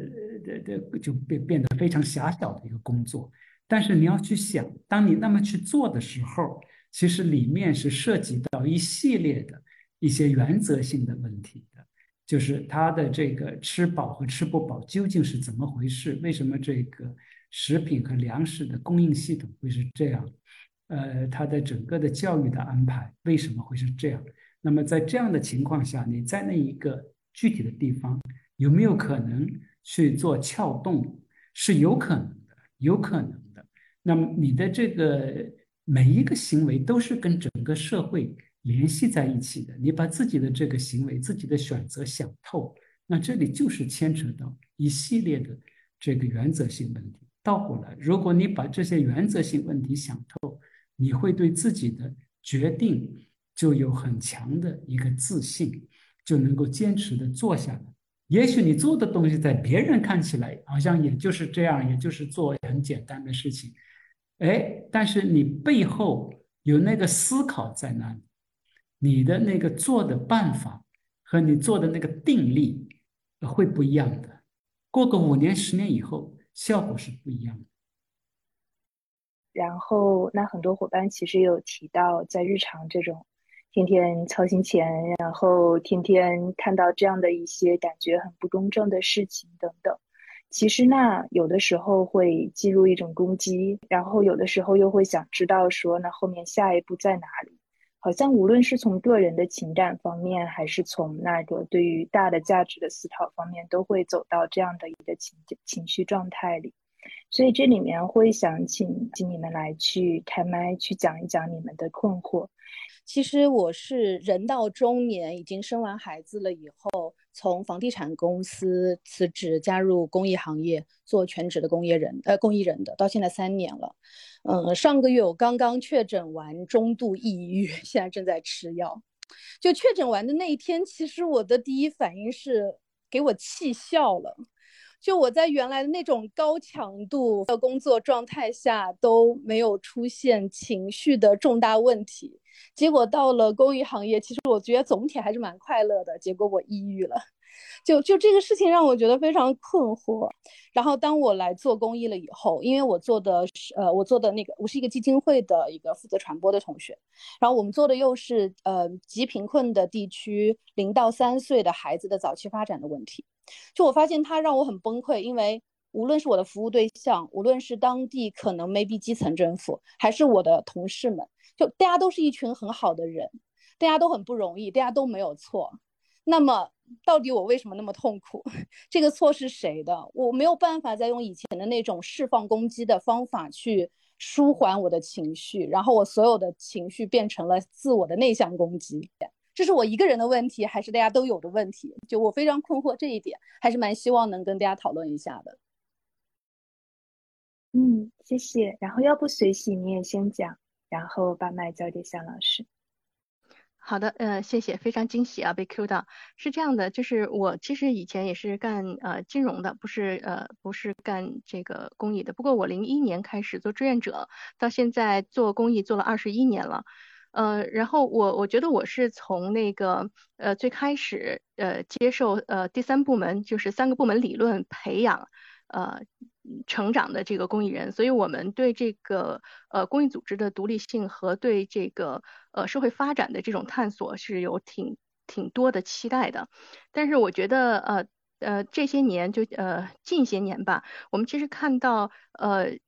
的的就变变得非常狭小的一个工作。但是你要去想，当你那么去做的时候，其实里面是涉及到一系列的一些原则性的问题的，就是他的这个吃饱和吃不饱究竟是怎么回事？为什么这个食品和粮食的供应系统会是这样？呃，他的整个的教育的安排为什么会是这样？那么在这样的情况下，你在那一个具体的地方有没有可能去做撬动？是有可能的，有可能的。那么你的这个每一个行为都是跟整个社会联系在一起的。你把自己的这个行为、自己的选择想透，那这里就是牵扯到一系列的这个原则性问题。倒过来，如果你把这些原则性问题想透，你会对自己的决定就有很强的一个自信，就能够坚持的做下来。也许你做的东西在别人看起来好像也就是这样，也就是做很简单的事情。哎，但是你背后有那个思考在那里，你的那个做的办法和你做的那个定力会不一样的。过个五年、十年以后，效果是不一样的。然后，那很多伙伴其实有提到，在日常这种天天操心钱，然后天天看到这样的一些感觉很不公正的事情等等。其实那有的时候会进入一种攻击，然后有的时候又会想知道说那后面下一步在哪里？好像无论是从个人的情感方面，还是从那个对于大的价值的思考方面，都会走到这样的一个情情绪状态里。所以这里面会想请请你们来去开麦，去讲一讲你们的困惑。其实我是人到中年，已经生完孩子了以后。从房地产公司辞职，加入公益行业，做全职的公益人，呃，公益人的，到现在三年了。嗯，上个月我刚刚确诊完中度抑郁，现在正在吃药。就确诊完的那一天，其实我的第一反应是给我气笑了。就我在原来的那种高强度的工作状态下都没有出现情绪的重大问题，结果到了公益行业，其实我觉得总体还是蛮快乐的。结果我抑郁了。就就这个事情让我觉得非常困惑。然后当我来做公益了以后，因为我做的是呃，我做的那个我是一个基金会的一个负责传播的同学，然后我们做的又是呃极贫困的地区零到三岁的孩子的早期发展的问题。就我发现他让我很崩溃，因为无论是我的服务对象，无论是当地可能 maybe 基层政府，还是我的同事们，就大家都是一群很好的人，大家都很不容易，大家都没有错。那么，到底我为什么那么痛苦？*laughs* 这个错是谁的？我没有办法再用以前的那种释放攻击的方法去舒缓我的情绪，然后我所有的情绪变成了自我的内向攻击。这是我一个人的问题，还是大家都有的问题？就我非常困惑这一点，还是蛮希望能跟大家讨论一下的。嗯，谢谢。然后要不随喜你也先讲，然后把麦交给向老师。好的，呃，谢谢，非常惊喜啊，被 Q 到。是这样的，就是我其实以前也是干呃金融的，不是呃不是干这个公益的。不过我零一年开始做志愿者，到现在做公益做了二十一年了。呃，然后我我觉得我是从那个呃最开始呃接受呃第三部门就是三个部门理论培养呃。成长的这个公益人，所以我们对这个呃公益组织的独立性和对这个呃社会发展的这种探索是有挺挺多的期待的。但是我觉得呃呃这些年就呃近些年吧，我们其实看到呃。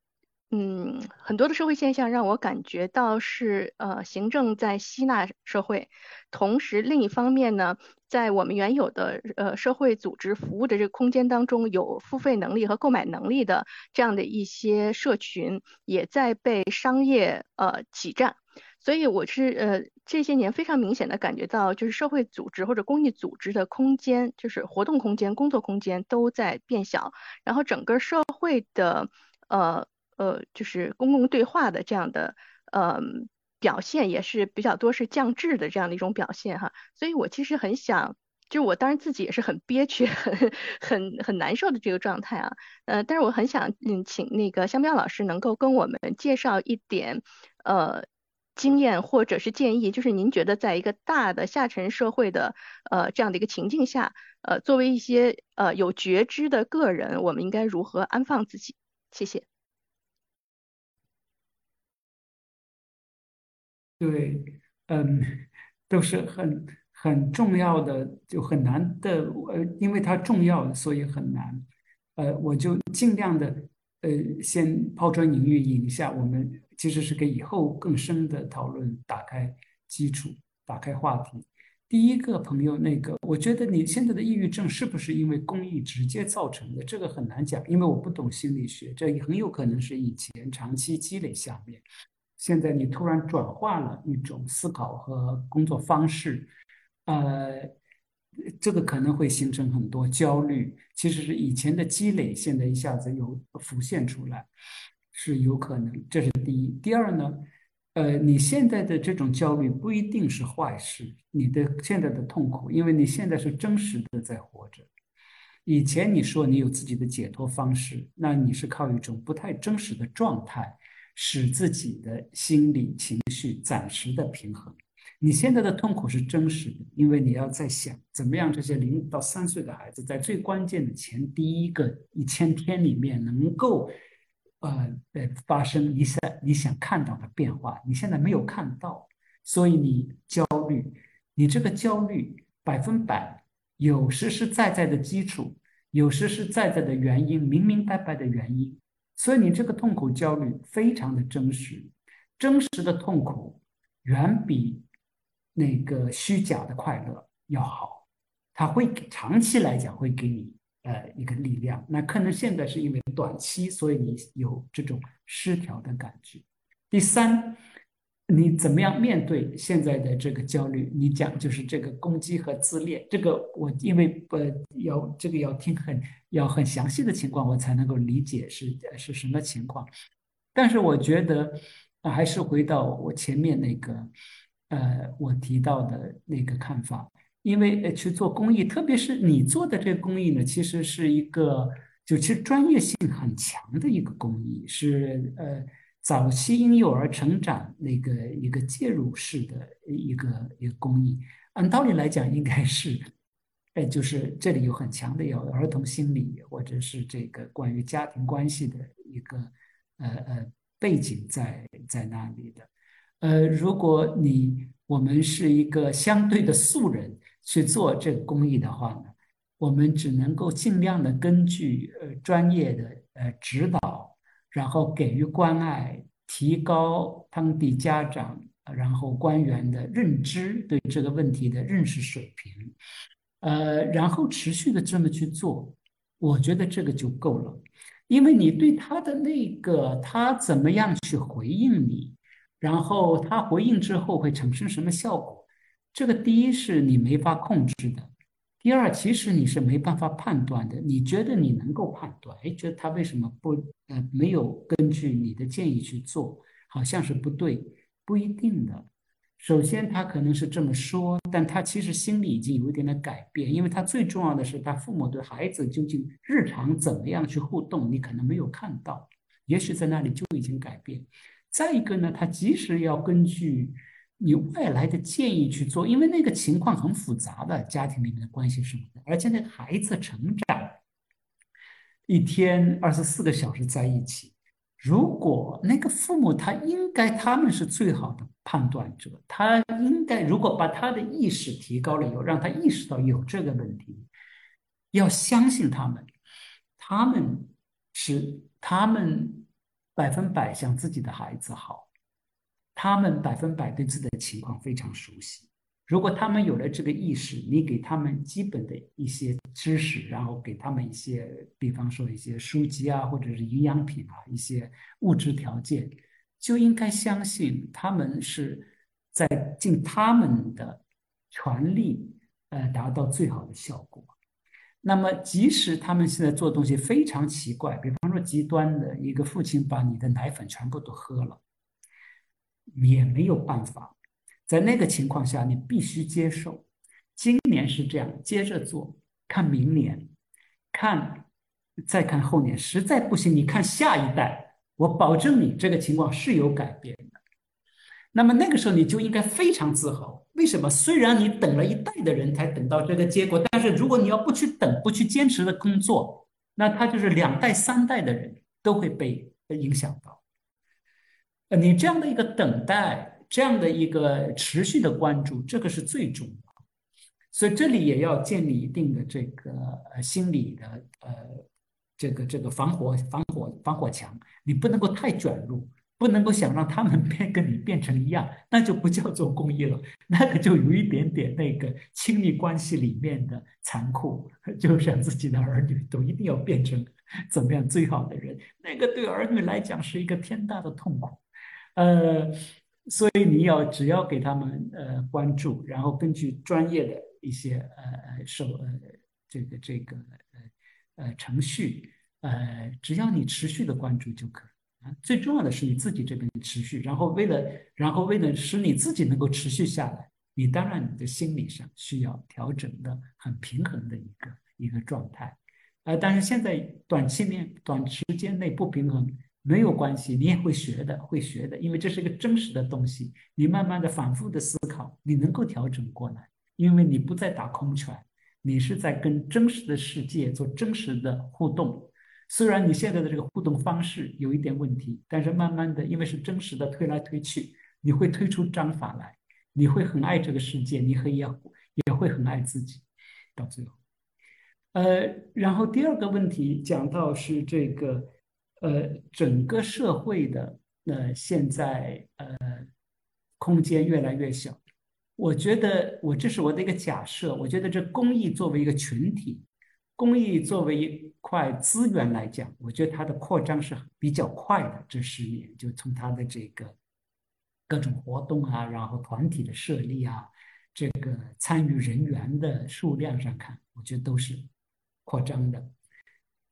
嗯，很多的社会现象让我感觉到是呃，行政在吸纳社会，同时另一方面呢，在我们原有的呃社会组织服务的这个空间当中，有付费能力和购买能力的这样的一些社群，也在被商业呃挤占。所以我是呃这些年非常明显的感觉到，就是社会组织或者公益组织的空间，就是活动空间、工作空间都在变小，然后整个社会的呃。呃，就是公共对话的这样的呃表现，也是比较多是降智的这样的一种表现哈。所以我其实很想，就我当然自己也是很憋屈、很很很难受的这个状态啊。呃，但是我很想嗯，请那个香彪老师能够跟我们介绍一点呃经验或者是建议，就是您觉得在一个大的下沉社会的呃这样的一个情境下，呃，作为一些呃有觉知的个人，我们应该如何安放自己？谢谢。对，嗯，都是很很重要的，就很难的，呃，因为它重要，所以很难。呃，我就尽量的，呃，先抛砖引玉，引一下我们，其实是给以后更深的讨论打开基础，打开话题。第一个朋友，那个，我觉得你现在的抑郁症是不是因为公益直接造成的？这个很难讲，因为我不懂心理学，这很有可能是以前长期积累下面。现在你突然转化了一种思考和工作方式，呃，这个可能会形成很多焦虑。其实是以前的积累，现在一下子又浮现出来，是有可能。这是第一。第二呢，呃，你现在的这种焦虑不一定是坏事，你的现在的痛苦，因为你现在是真实的在活着。以前你说你有自己的解脱方式，那你是靠一种不太真实的状态。使自己的心理情绪暂时的平衡。你现在的痛苦是真实的，因为你要在想怎么样这些零到三岁的孩子在最关键的前第一个一千天里面能够，呃呃发生一下你想看到的变化。你现在没有看到，所以你焦虑。你这个焦虑百分百有实实在在的基础，有实实在在的原因，明明白白的原因。所以你这个痛苦、焦虑非常的真实，真实的痛苦远比那个虚假的快乐要好，它会长期来讲会给你呃一个力量。那可能现在是因为短期，所以你有这种失调的感觉。第三，你怎么样面对现在的这个焦虑？你讲就是这个攻击和自恋，这个我因为呃要这个要听很要很详细的情况，我才能够理解是是什么情况。但是我觉得还是回到我前面那个呃我提到的那个看法，因为去做公益，特别是你做的这个公益呢，其实是一个就其实专业性很强的一个公益，是呃。早期婴幼儿成长那个一个介入式的一个一个公益，按道理来讲应该是，哎，就是这里有很强的有儿童心理或者是这个关于家庭关系的一个呃呃背景在在那里的，呃，如果你我们是一个相对的素人去做这个公益的话呢，我们只能够尽量的根据呃专业的呃指导。然后给予关爱，提高当地家长，然后官员的认知，对这个问题的认识水平，呃，然后持续的这么去做，我觉得这个就够了。因为你对他的那个，他怎么样去回应你，然后他回应之后会产生什么效果，这个第一是你没法控制的。第二，其实你是没办法判断的。你觉得你能够判断？哎，觉得他为什么不呃没有根据你的建议去做？好像是不对，不一定的。首先，他可能是这么说，但他其实心里已经有一点的改变，因为他最重要的是他父母对孩子究竟日常怎么样去互动，你可能没有看到，也许在那里就已经改变。再一个呢，他即使要根据。你外来的建议去做，因为那个情况很复杂的，家庭里面的关系什么的，而且那个孩子成长，一天二十四个小时在一起，如果那个父母他应该他们是最好的判断者，他应该如果把他的意识提高了以后，让他意识到有这个问题，要相信他们，他们是他们百分百想自己的孩子好。他们百分百对自己的情况非常熟悉。如果他们有了这个意识，你给他们基本的一些知识，然后给他们一些，比方说一些书籍啊，或者是营养品啊，一些物质条件，就应该相信他们是在尽他们的全力，呃，达到最好的效果。那么，即使他们现在做东西非常奇怪，比方说极端的一个父亲把你的奶粉全部都喝了。也没有办法，在那个情况下，你必须接受。今年是这样，接着做，看明年，看，再看后年，实在不行，你看下一代，我保证你这个情况是有改变的。那么那个时候你就应该非常自豪。为什么？虽然你等了一代的人才等到这个结果，但是如果你要不去等，不去坚持的工作，那他就是两代、三代的人都会被影响到。你这样的一个等待，这样的一个持续的关注，这个是最重要。所以这里也要建立一定的这个心理的呃这个这个防火防火防火墙。你不能够太卷入，不能够想让他们变跟你变成一样，那就不叫做公益了，*laughs* 那个就有一点点那个亲密关系里面的残酷，*laughs* 就想自己的儿女都一定要变成怎么样最好的人，那个对儿女来讲是一个天大的痛苦。呃，所以你要只要给他们呃关注，然后根据专业的一些呃手呃这个这个呃呃程序呃，只要你持续的关注就可以啊。最重要的是你自己这边持续，然后为了然后为了使你自己能够持续下来，你当然你的心理上需要调整的很平衡的一个一个状态，呃，但是现在短期内短时间内不平衡。没有关系，你也会学的，会学的，因为这是一个真实的东西。你慢慢的、反复的思考，你能够调整过来，因为你不再打空拳，你是在跟真实的世界做真实的互动。虽然你现在的这个互动方式有一点问题，但是慢慢的，因为是真实的推来推去，你会推出章法来，你会很爱这个世界，你会也也会很爱自己，到最后。呃，然后第二个问题讲到是这个。呃，整个社会的呃，现在呃，空间越来越小。我觉得我这是我的一个假设。我觉得这公益作为一个群体，公益作为一块资源来讲，我觉得它的扩张是比较快的。这十年就从它的这个各种活动啊，然后团体的设立啊，这个参与人员的数量上看，我觉得都是扩张的。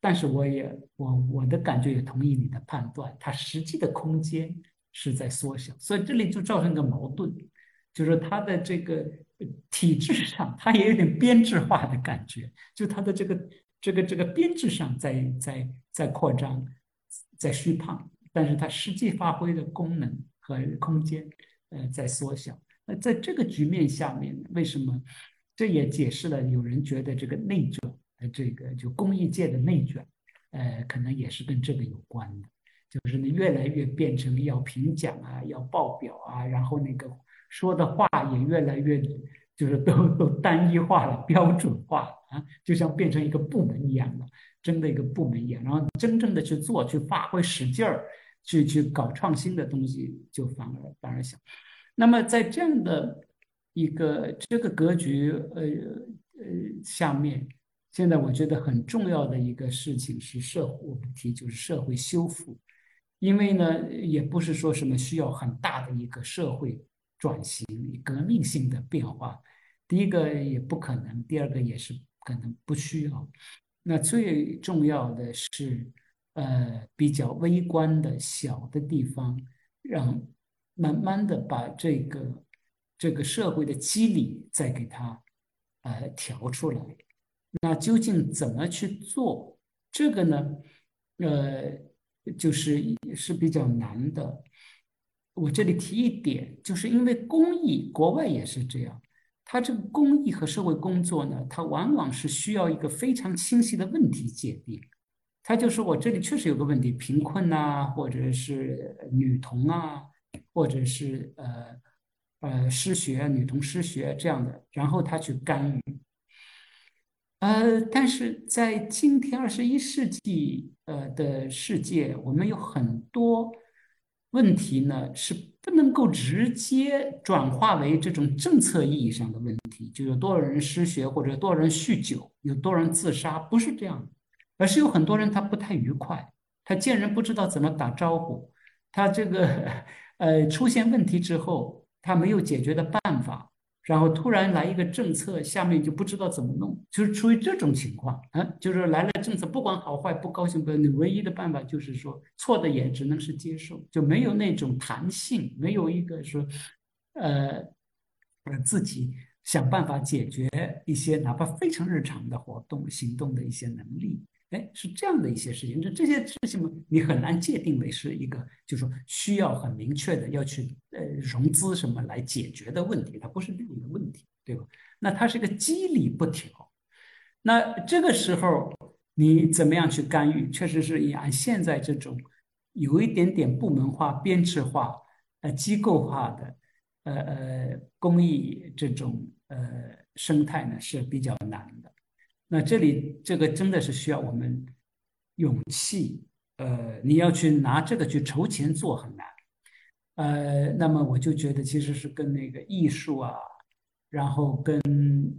但是我也我我的感觉也同意你的判断，它实际的空间是在缩小，所以这里就造成一个矛盾，就是它的这个体制上，它也有点编制化的感觉，就它的这个这个这个编制上在在在扩张，在虚胖，但是它实际发挥的功能和空间呃在缩小。那在这个局面下面，为什么这也解释了有人觉得这个内卷？这个就公益界的内卷，呃，可能也是跟这个有关的，就是呢，越来越变成要评奖啊，要报表啊，然后那个说的话也越来越，就是都都单一化了、标准化了啊，就像变成一个部门一样的，真的一个部门一样，然后真正的去做、去发挥、使劲儿去去搞创新的东西，就反而反而小。那么在这样的一个这个格局，呃呃下面。现在我觉得很重要的一个事情是社会，我们提就是社会修复，因为呢，也不是说什么需要很大的一个社会转型、革命性的变化，第一个也不可能，第二个也是可能不需要。那最重要的是，呃，比较微观的小的地方，让慢慢的把这个这个社会的机理再给它呃调出来。那究竟怎么去做这个呢？呃，就是是比较难的。我这里提一点，就是因为公益，国外也是这样。它这个公益和社会工作呢，它往往是需要一个非常清晰的问题界定。它就是我这里确实有个问题，贫困呐，或者是女童啊，或者是呃呃失学，女童失学这样的，然后他去干预。呃，但是在今天二十一世纪呃的世界，我们有很多问题呢，是不能够直接转化为这种政策意义上的问题，就有多少人失学，或者多少人酗酒，有多少人自杀，不是这样，而是有很多人他不太愉快，他见人不知道怎么打招呼，他这个 *laughs* 呃出现问题之后，他没有解决的办法。然后突然来一个政策，下面就不知道怎么弄，就是出于这种情况啊，就是来了政策，不管好坏，不高兴不，你唯一的办法就是说错的也只能是接受，就没有那种弹性，没有一个说，呃，呃自己想办法解决一些哪怕非常日常的活动行动的一些能力。哎，是这样的一些事情，这这些事情嘛，你很难界定为是一个，就是说需要很明确的要去呃融资什么来解决的问题，它不是这样的问题，对吧？那它是个机理不调，那这个时候你怎么样去干预？确实是以按现在这种有一点点部门化、编制化、呃机构化的呃呃公益这种呃生态呢，是比较难的。那这里这个真的是需要我们勇气，呃，你要去拿这个去筹钱做很难，呃，那么我就觉得其实是跟那个艺术啊，然后跟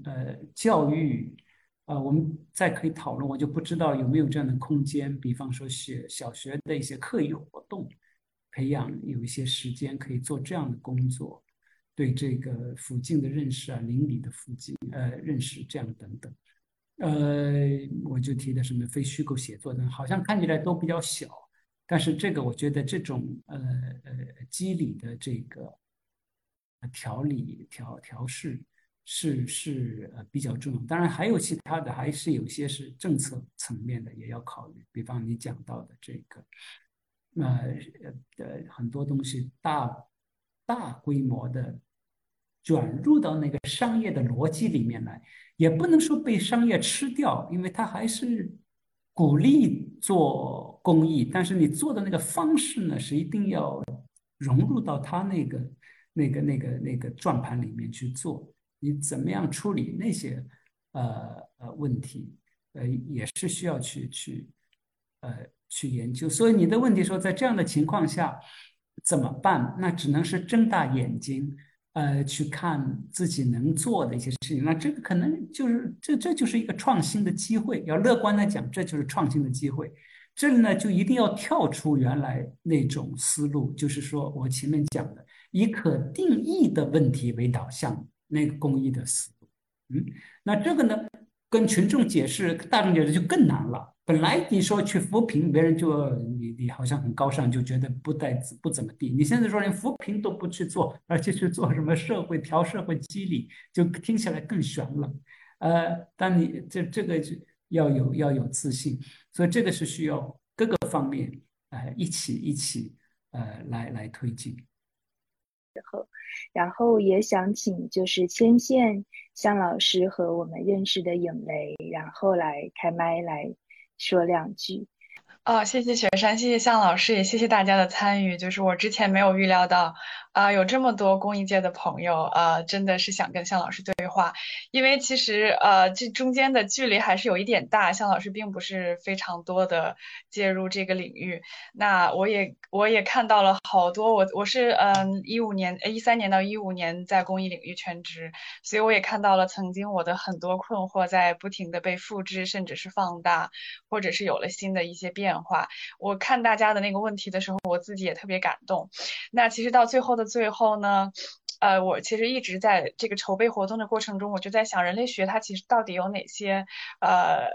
呃教育，啊，我们再可以讨论，我就不知道有没有这样的空间，比方说学小学的一些课余活动，培养有一些时间可以做这样的工作，对这个附近的认识啊，邻里的附近呃认识这样等等。呃，我就提的什么非虚构写作的，好像看起来都比较小，但是这个我觉得这种呃呃机理的这个调理调调试是是呃比较重要。当然还有其他的，还是有些是政策层面的也要考虑。比方你讲到的这个，呃呃很多东西大大规模的转入到那个商业的逻辑里面来。也不能说被商业吃掉，因为它还是鼓励做公益，但是你做的那个方式呢，是一定要融入到他那个、那个、那个、那个转盘里面去做。你怎么样处理那些呃呃问题，呃，也是需要去去呃去研究。所以你的问题说，在这样的情况下怎么办？那只能是睁大眼睛。呃，去看自己能做的一些事情，那这个可能就是这这就是一个创新的机会。要乐观的讲，这就是创新的机会。这里呢，就一定要跳出原来那种思路，就是说我前面讲的，以可定义的问题为导向那个公益的思路。嗯，那这个呢，跟群众解释、大众解释就更难了。本来你说去扶贫，别人就你你好像很高尚，就觉得不带不怎么地。你现在说连扶贫都不去做，而且去做什么社会调社会激励，就听起来更悬了。呃，但你这这个就要有要有自信，所以这个是需要各个方面呃一起一起呃来来推进。然后，然后也想请就是牵线向老师和我们认识的影雷，然后来开麦来。说两句。哦，谢谢雪山，谢谢向老师，也谢谢大家的参与。就是我之前没有预料到，啊，有这么多公益界的朋友，啊，真的是想跟向老师对话。因为其实，呃，这中间的距离还是有一点大。向老师并不是非常多的介入这个领域。那我也我也看到了好多，我我是嗯一五年，呃一三年到一五年在公益领域全职，所以我也看到了曾经我的很多困惑在不停的被复制，甚至是放大，或者是有了新的一些。变化，我看大家的那个问题的时候，我自己也特别感动。那其实到最后的最后呢？呃，我其实一直在这个筹备活动的过程中，我就在想，人类学它其实到底有哪些呃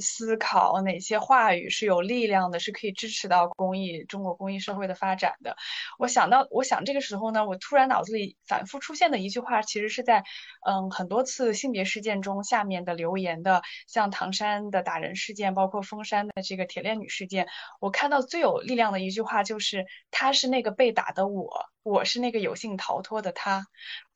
思考，哪些话语是有力量的，是可以支持到公益中国公益社会的发展的。我想到，我想这个时候呢，我突然脑子里反复出现的一句话，其实是在嗯很多次性别事件中下面的留言的，像唐山的打人事件，包括封山的这个铁链女事件，我看到最有力量的一句话就是，她是那个被打的我。我是那个有幸逃脱的他，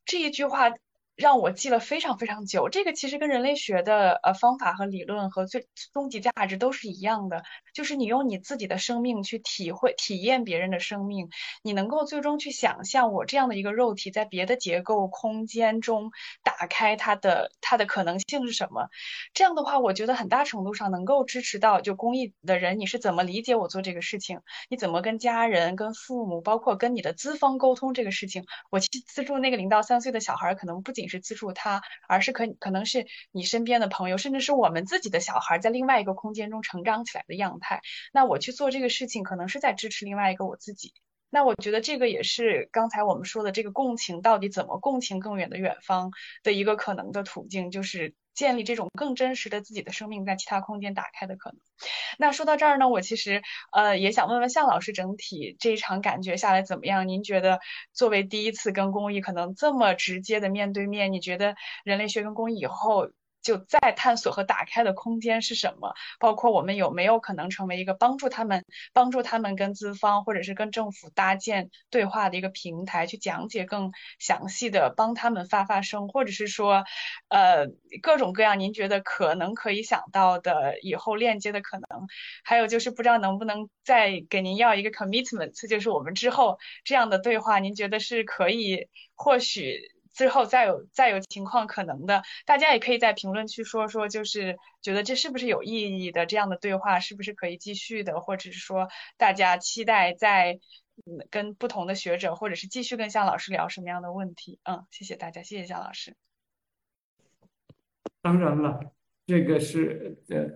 这一句话。让我记了非常非常久。这个其实跟人类学的呃方法和理论和最终极价值都是一样的，就是你用你自己的生命去体会、体验别人的生命，你能够最终去想象我这样的一个肉体在别的结构空间中打开它的它的可能性是什么？这样的话，我觉得很大程度上能够支持到就公益的人，你是怎么理解我做这个事情？你怎么跟家人、跟父母，包括跟你的资方沟通这个事情？我去资助那个零到三岁的小孩，可能不仅是资助他，而是可可能是你身边的朋友，甚至是我们自己的小孩，在另外一个空间中成长起来的样态。那我去做这个事情，可能是在支持另外一个我自己。那我觉得这个也是刚才我们说的这个共情到底怎么共情更远的远方的一个可能的途径，就是建立这种更真实的自己的生命在其他空间打开的可能。那说到这儿呢，我其实呃也想问问向老师，整体这一场感觉下来怎么样？您觉得作为第一次跟公益可能这么直接的面对面，你觉得人类学跟公益以后？就再探索和打开的空间是什么？包括我们有没有可能成为一个帮助他们、帮助他们跟资方或者是跟政府搭建对话的一个平台，去讲解更详细的，帮他们发发声，或者是说，呃，各种各样您觉得可能可以想到的以后链接的可能。还有就是不知道能不能再给您要一个 commitment，就是我们之后这样的对话，您觉得是可以？或许。之后再有再有情况可能的，大家也可以在评论区说说，就是觉得这是不是有意义的这样的对话，是不是可以继续的，或者是说大家期待在跟不同的学者，或者是继续跟向老师聊什么样的问题？嗯，谢谢大家，谢谢向老师。当然了，这个是呃，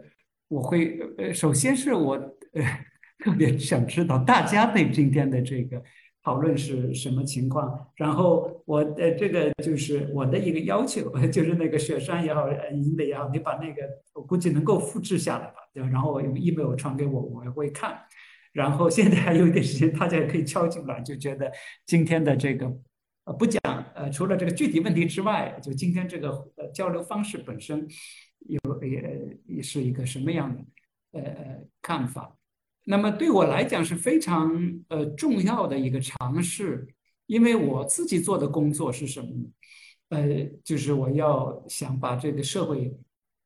我会呃，首先是我呃 *laughs* 特别想知道大家对今天的这个。讨论是什么情况？然后我的这个就是我的一个要求，*laughs* 就是那个雪山也好，银的也好，你把那个我估计能够复制下来吧，对吧？然后我用 email 传给我，我也会看。然后现在还有一点时间，大家也可以敲进来，就觉得今天的这个呃不讲呃，除了这个具体问题之外，就今天这个呃交流方式本身有也也是一个什么样的呃呃看法？那么对我来讲是非常呃重要的一个尝试，因为我自己做的工作是什么呢？呃，就是我要想把这个社会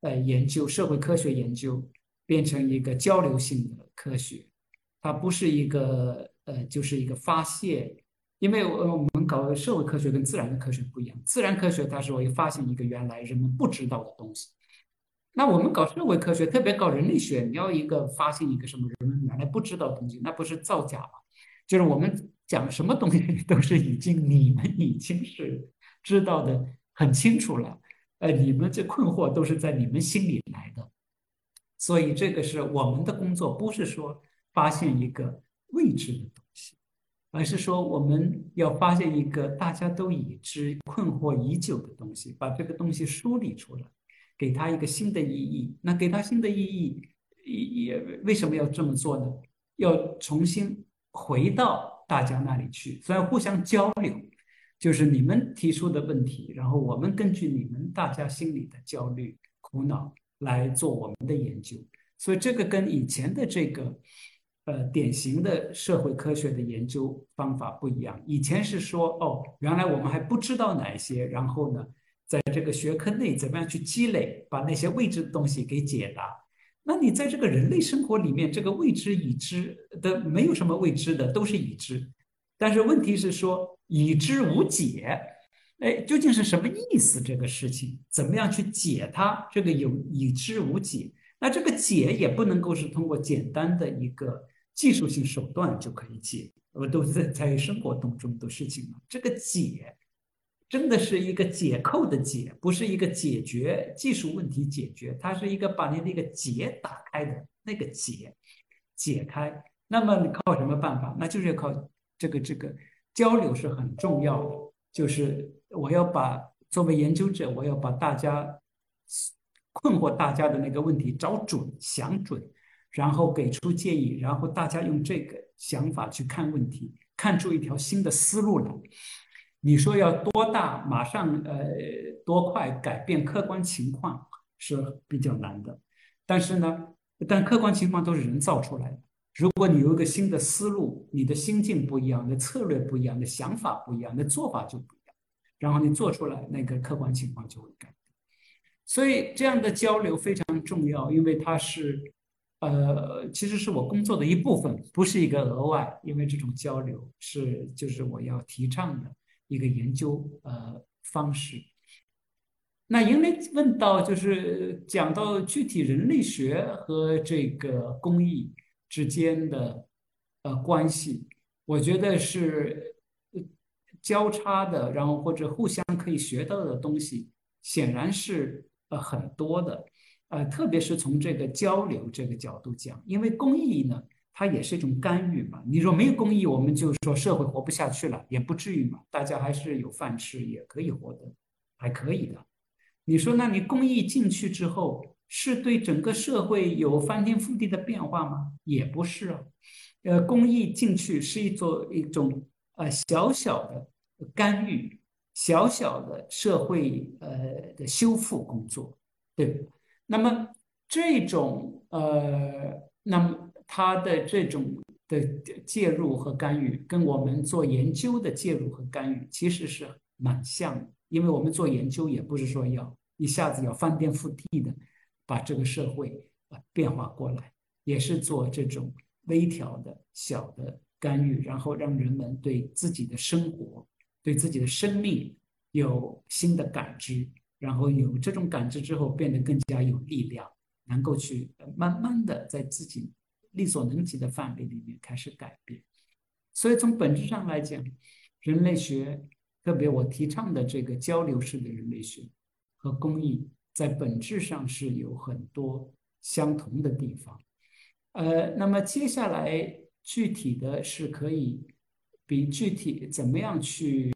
呃研究、社会科学研究变成一个交流性的科学，它不是一个呃就是一个发现，因为我我们搞社会科学跟自然的科学不一样，自然科学它是会发现一个原来人们不知道的东西。那我们搞社会科学，特别搞人类学，你要一个发现一个什么人们原来不知道的东西，那不是造假吗？就是我们讲什么东西都是已经你们已经是知道的很清楚了，呃，你们这困惑都是在你们心里来的，所以这个是我们的工作，不是说发现一个未知的东西，而是说我们要发现一个大家都已知、困惑已久的东西，把这个东西梳理出来，给他一个新的意义。那给他新的意义，也为什么要这么做呢？要重新回到大家那里去，所以互相交流，就是你们提出的问题，然后我们根据你们大家心里的焦虑、苦恼来做我们的研究。所以这个跟以前的这个。呃，典型的社会科学的研究方法不一样。以前是说，哦，原来我们还不知道哪些，然后呢，在这个学科内怎么样去积累，把那些未知的东西给解答。那你在这个人类生活里面，这个未知已知的没有什么未知的，都是已知。但是问题是说，已知无解，哎，究竟是什么意思？这个事情怎么样去解它？这个有已知无解，那这个解也不能够是通过简单的一个。技术性手段就可以解，我都是在在生活当中的事情嘛。这个解，真的是一个解扣的解，不是一个解决技术问题解决，它是一个把你那个结打开的那个结，解开。那么你靠什么办法？那就是要靠这个这个交流是很重要的。就是我要把作为研究者，我要把大家困惑大家的那个问题找准、想准。然后给出建议，然后大家用这个想法去看问题，看出一条新的思路来。你说要多大，马上呃多快改变客观情况是比较难的。但是呢，但客观情况都是人造出来的。如果你有一个新的思路，你的心境不一样，的策略不一样，的想法不一样，的做法就不一样。然后你做出来，那个客观情况就会改变。所以这样的交流非常重要，因为它是。呃，其实是我工作的一部分，不是一个额外，因为这种交流是就是我要提倡的一个研究呃方式。那因为问到就是讲到具体人类学和这个工艺之间的呃关系，我觉得是交叉的，然后或者互相可以学到的东西，显然是呃很多的。呃，特别是从这个交流这个角度讲，因为工艺呢，它也是一种干预嘛。你说没有公益，我们就说社会活不下去了，也不至于嘛。大家还是有饭吃，也可以活得还可以的。你说，那你公益进去之后，是对整个社会有翻天覆地的变化吗？也不是啊。呃，公益进去是一做一种呃小小的干预，小小的社会呃的修复工作，对。那么这种呃，那么他的这种的介入和干预，跟我们做研究的介入和干预其实是蛮像的。因为我们做研究也不是说要一下子要翻天覆地的把这个社会啊变化过来，也是做这种微调的小的干预，然后让人们对自己的生活、对自己的生命有新的感知。然后有这种感知之后，变得更加有力量，能够去慢慢的在自己力所能及的范围里面开始改变。所以从本质上来讲，人类学，特别我提倡的这个交流式的人类学和公益，在本质上是有很多相同的地方。呃，那么接下来具体的是可以比具体怎么样去，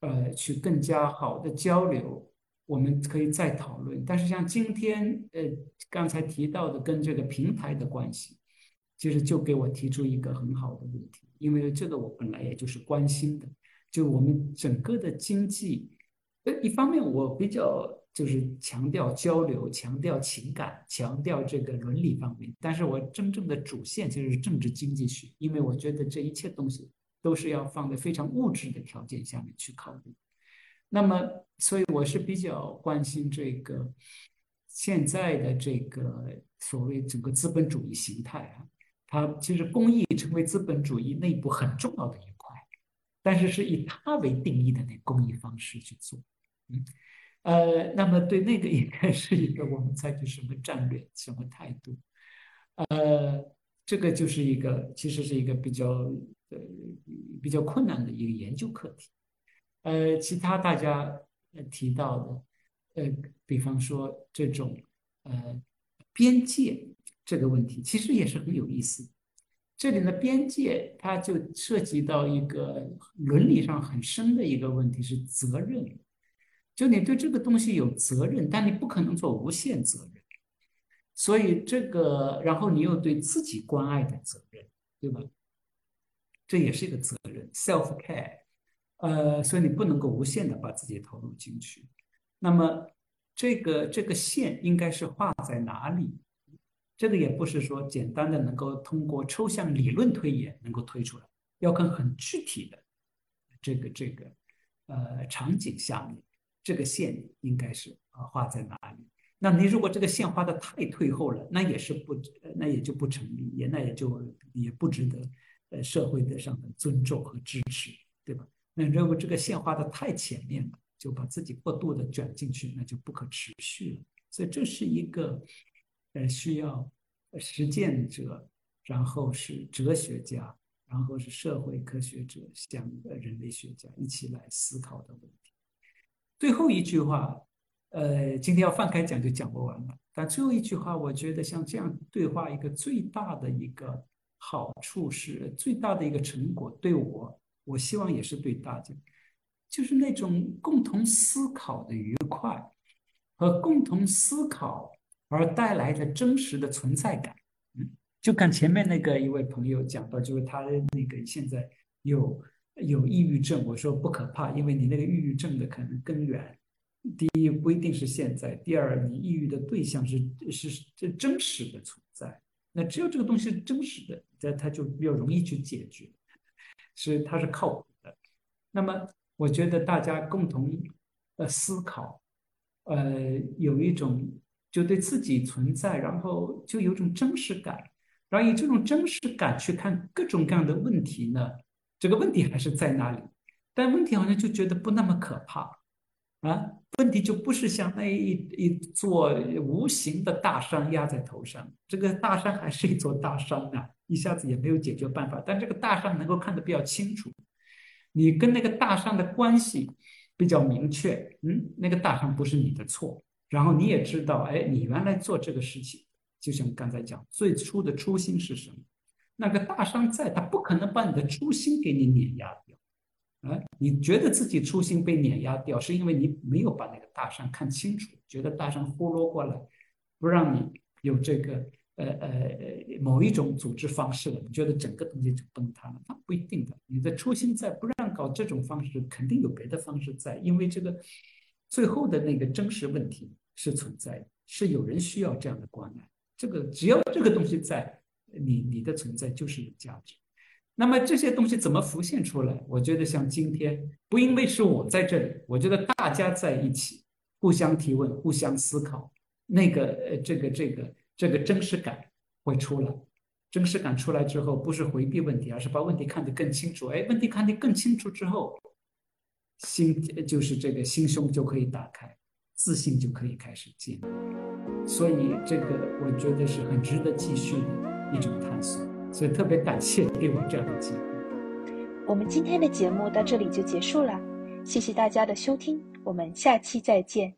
呃，去更加好的交流。我们可以再讨论，但是像今天呃刚才提到的跟这个平台的关系，其实就给我提出一个很好的问题，因为这个我本来也就是关心的，就我们整个的经济，呃一方面我比较就是强调交流，强调情感，强调这个伦理方面，但是我真正的主线其实是政治经济学，因为我觉得这一切东西都是要放在非常物质的条件下面去考虑。那么，所以我是比较关心这个现在的这个所谓整个资本主义形态啊，它其实公益成为资本主义内部很重要的一块，但是是以它为定义的那公益方式去做，嗯，呃，那么对那个应该是一个我们采取什么战略、什么态度，呃，这个就是一个其实是一个比较呃比较困难的一个研究课题。呃，其他大家提到的，呃，比方说这种呃边界这个问题，其实也是很有意思。这里的边界，它就涉及到一个伦理上很深的一个问题，是责任。就你对这个东西有责任，但你不可能做无限责任。所以这个，然后你又对自己关爱的责任，对吧？这也是一个责任，self care。呃，所以你不能够无限的把自己投入进去。那么，这个这个线应该是画在哪里？这个也不是说简单的能够通过抽象理论推演能够推出来，要看很具体的这个这个呃场景下面，这个线应该是啊画在哪里？那你如果这个线画的太退后了，那也是不，那也就不成立，也那也就也不值得呃社会的上的尊重和支持，对吧？那如果这个线画的太前面了，就把自己过度的卷进去，那就不可持续了。所以这是一个。呃，需要实践者，然后是哲学家，然后是社会科学者，像人类学家一起来思考的问题。最后一句话，呃，今天要放开讲就讲不完了。但最后一句话，我觉得像这样对话，一个最大的一个好处是，最大的一个成果，对我，我希望也是对大家，就是那种共同思考的愉快和共同思考。而带来的真实的存在感，嗯，就看前面那个一位朋友讲到，就是他那个现在有有抑郁症，我说不可怕，因为你那个抑郁症的可能根源，第一不一定是现在，第二你抑郁的对象是是这真实的存在，那只有这个东西是真实的，这它就比较容易去解决，是它是靠谱的。那么我觉得大家共同呃思考，呃有一种。就对自己存在，然后就有种真实感，然后以这种真实感去看各种各样的问题呢，这个问题还是在那里，但问题好像就觉得不那么可怕。啊，问题就不是像那一一座无形的大山压在头上，这个大山还是一座大山啊，一下子也没有解决办法，但这个大山能够看得比较清楚，你跟那个大山的关系比较明确，嗯，那个大山不是你的错。然后你也知道，哎，你原来做这个事情，就像刚才讲，最初的初心是什么？那个大山在，他不可能把你的初心给你碾压掉。啊，你觉得自己初心被碾压掉，是因为你没有把那个大山看清楚，觉得大山呼噜过来，不让你有这个呃呃某一种组织方式了，你觉得整个东西就崩塌了？那不一定的，你的初心在，不让搞这种方式，肯定有别的方式在，因为这个。最后的那个真实问题是存在的，是有人需要这样的关爱。这个只要这个东西在，你你的存在就是有价值。那么这些东西怎么浮现出来？我觉得像今天，不因为是我在这里，我觉得大家在一起，互相提问、互相思考，那个呃这个这个这个真实感会出来。真实感出来之后，不是回避问题，而是把问题看得更清楚。哎，问题看得更清楚之后。心就是这个心胸就可以打开，自信就可以开始建立，所以这个我觉得是很值得继续的一种探索，所以特别感谢给我这样的机会。我们今天的节目到这里就结束了，谢谢大家的收听，我们下期再见。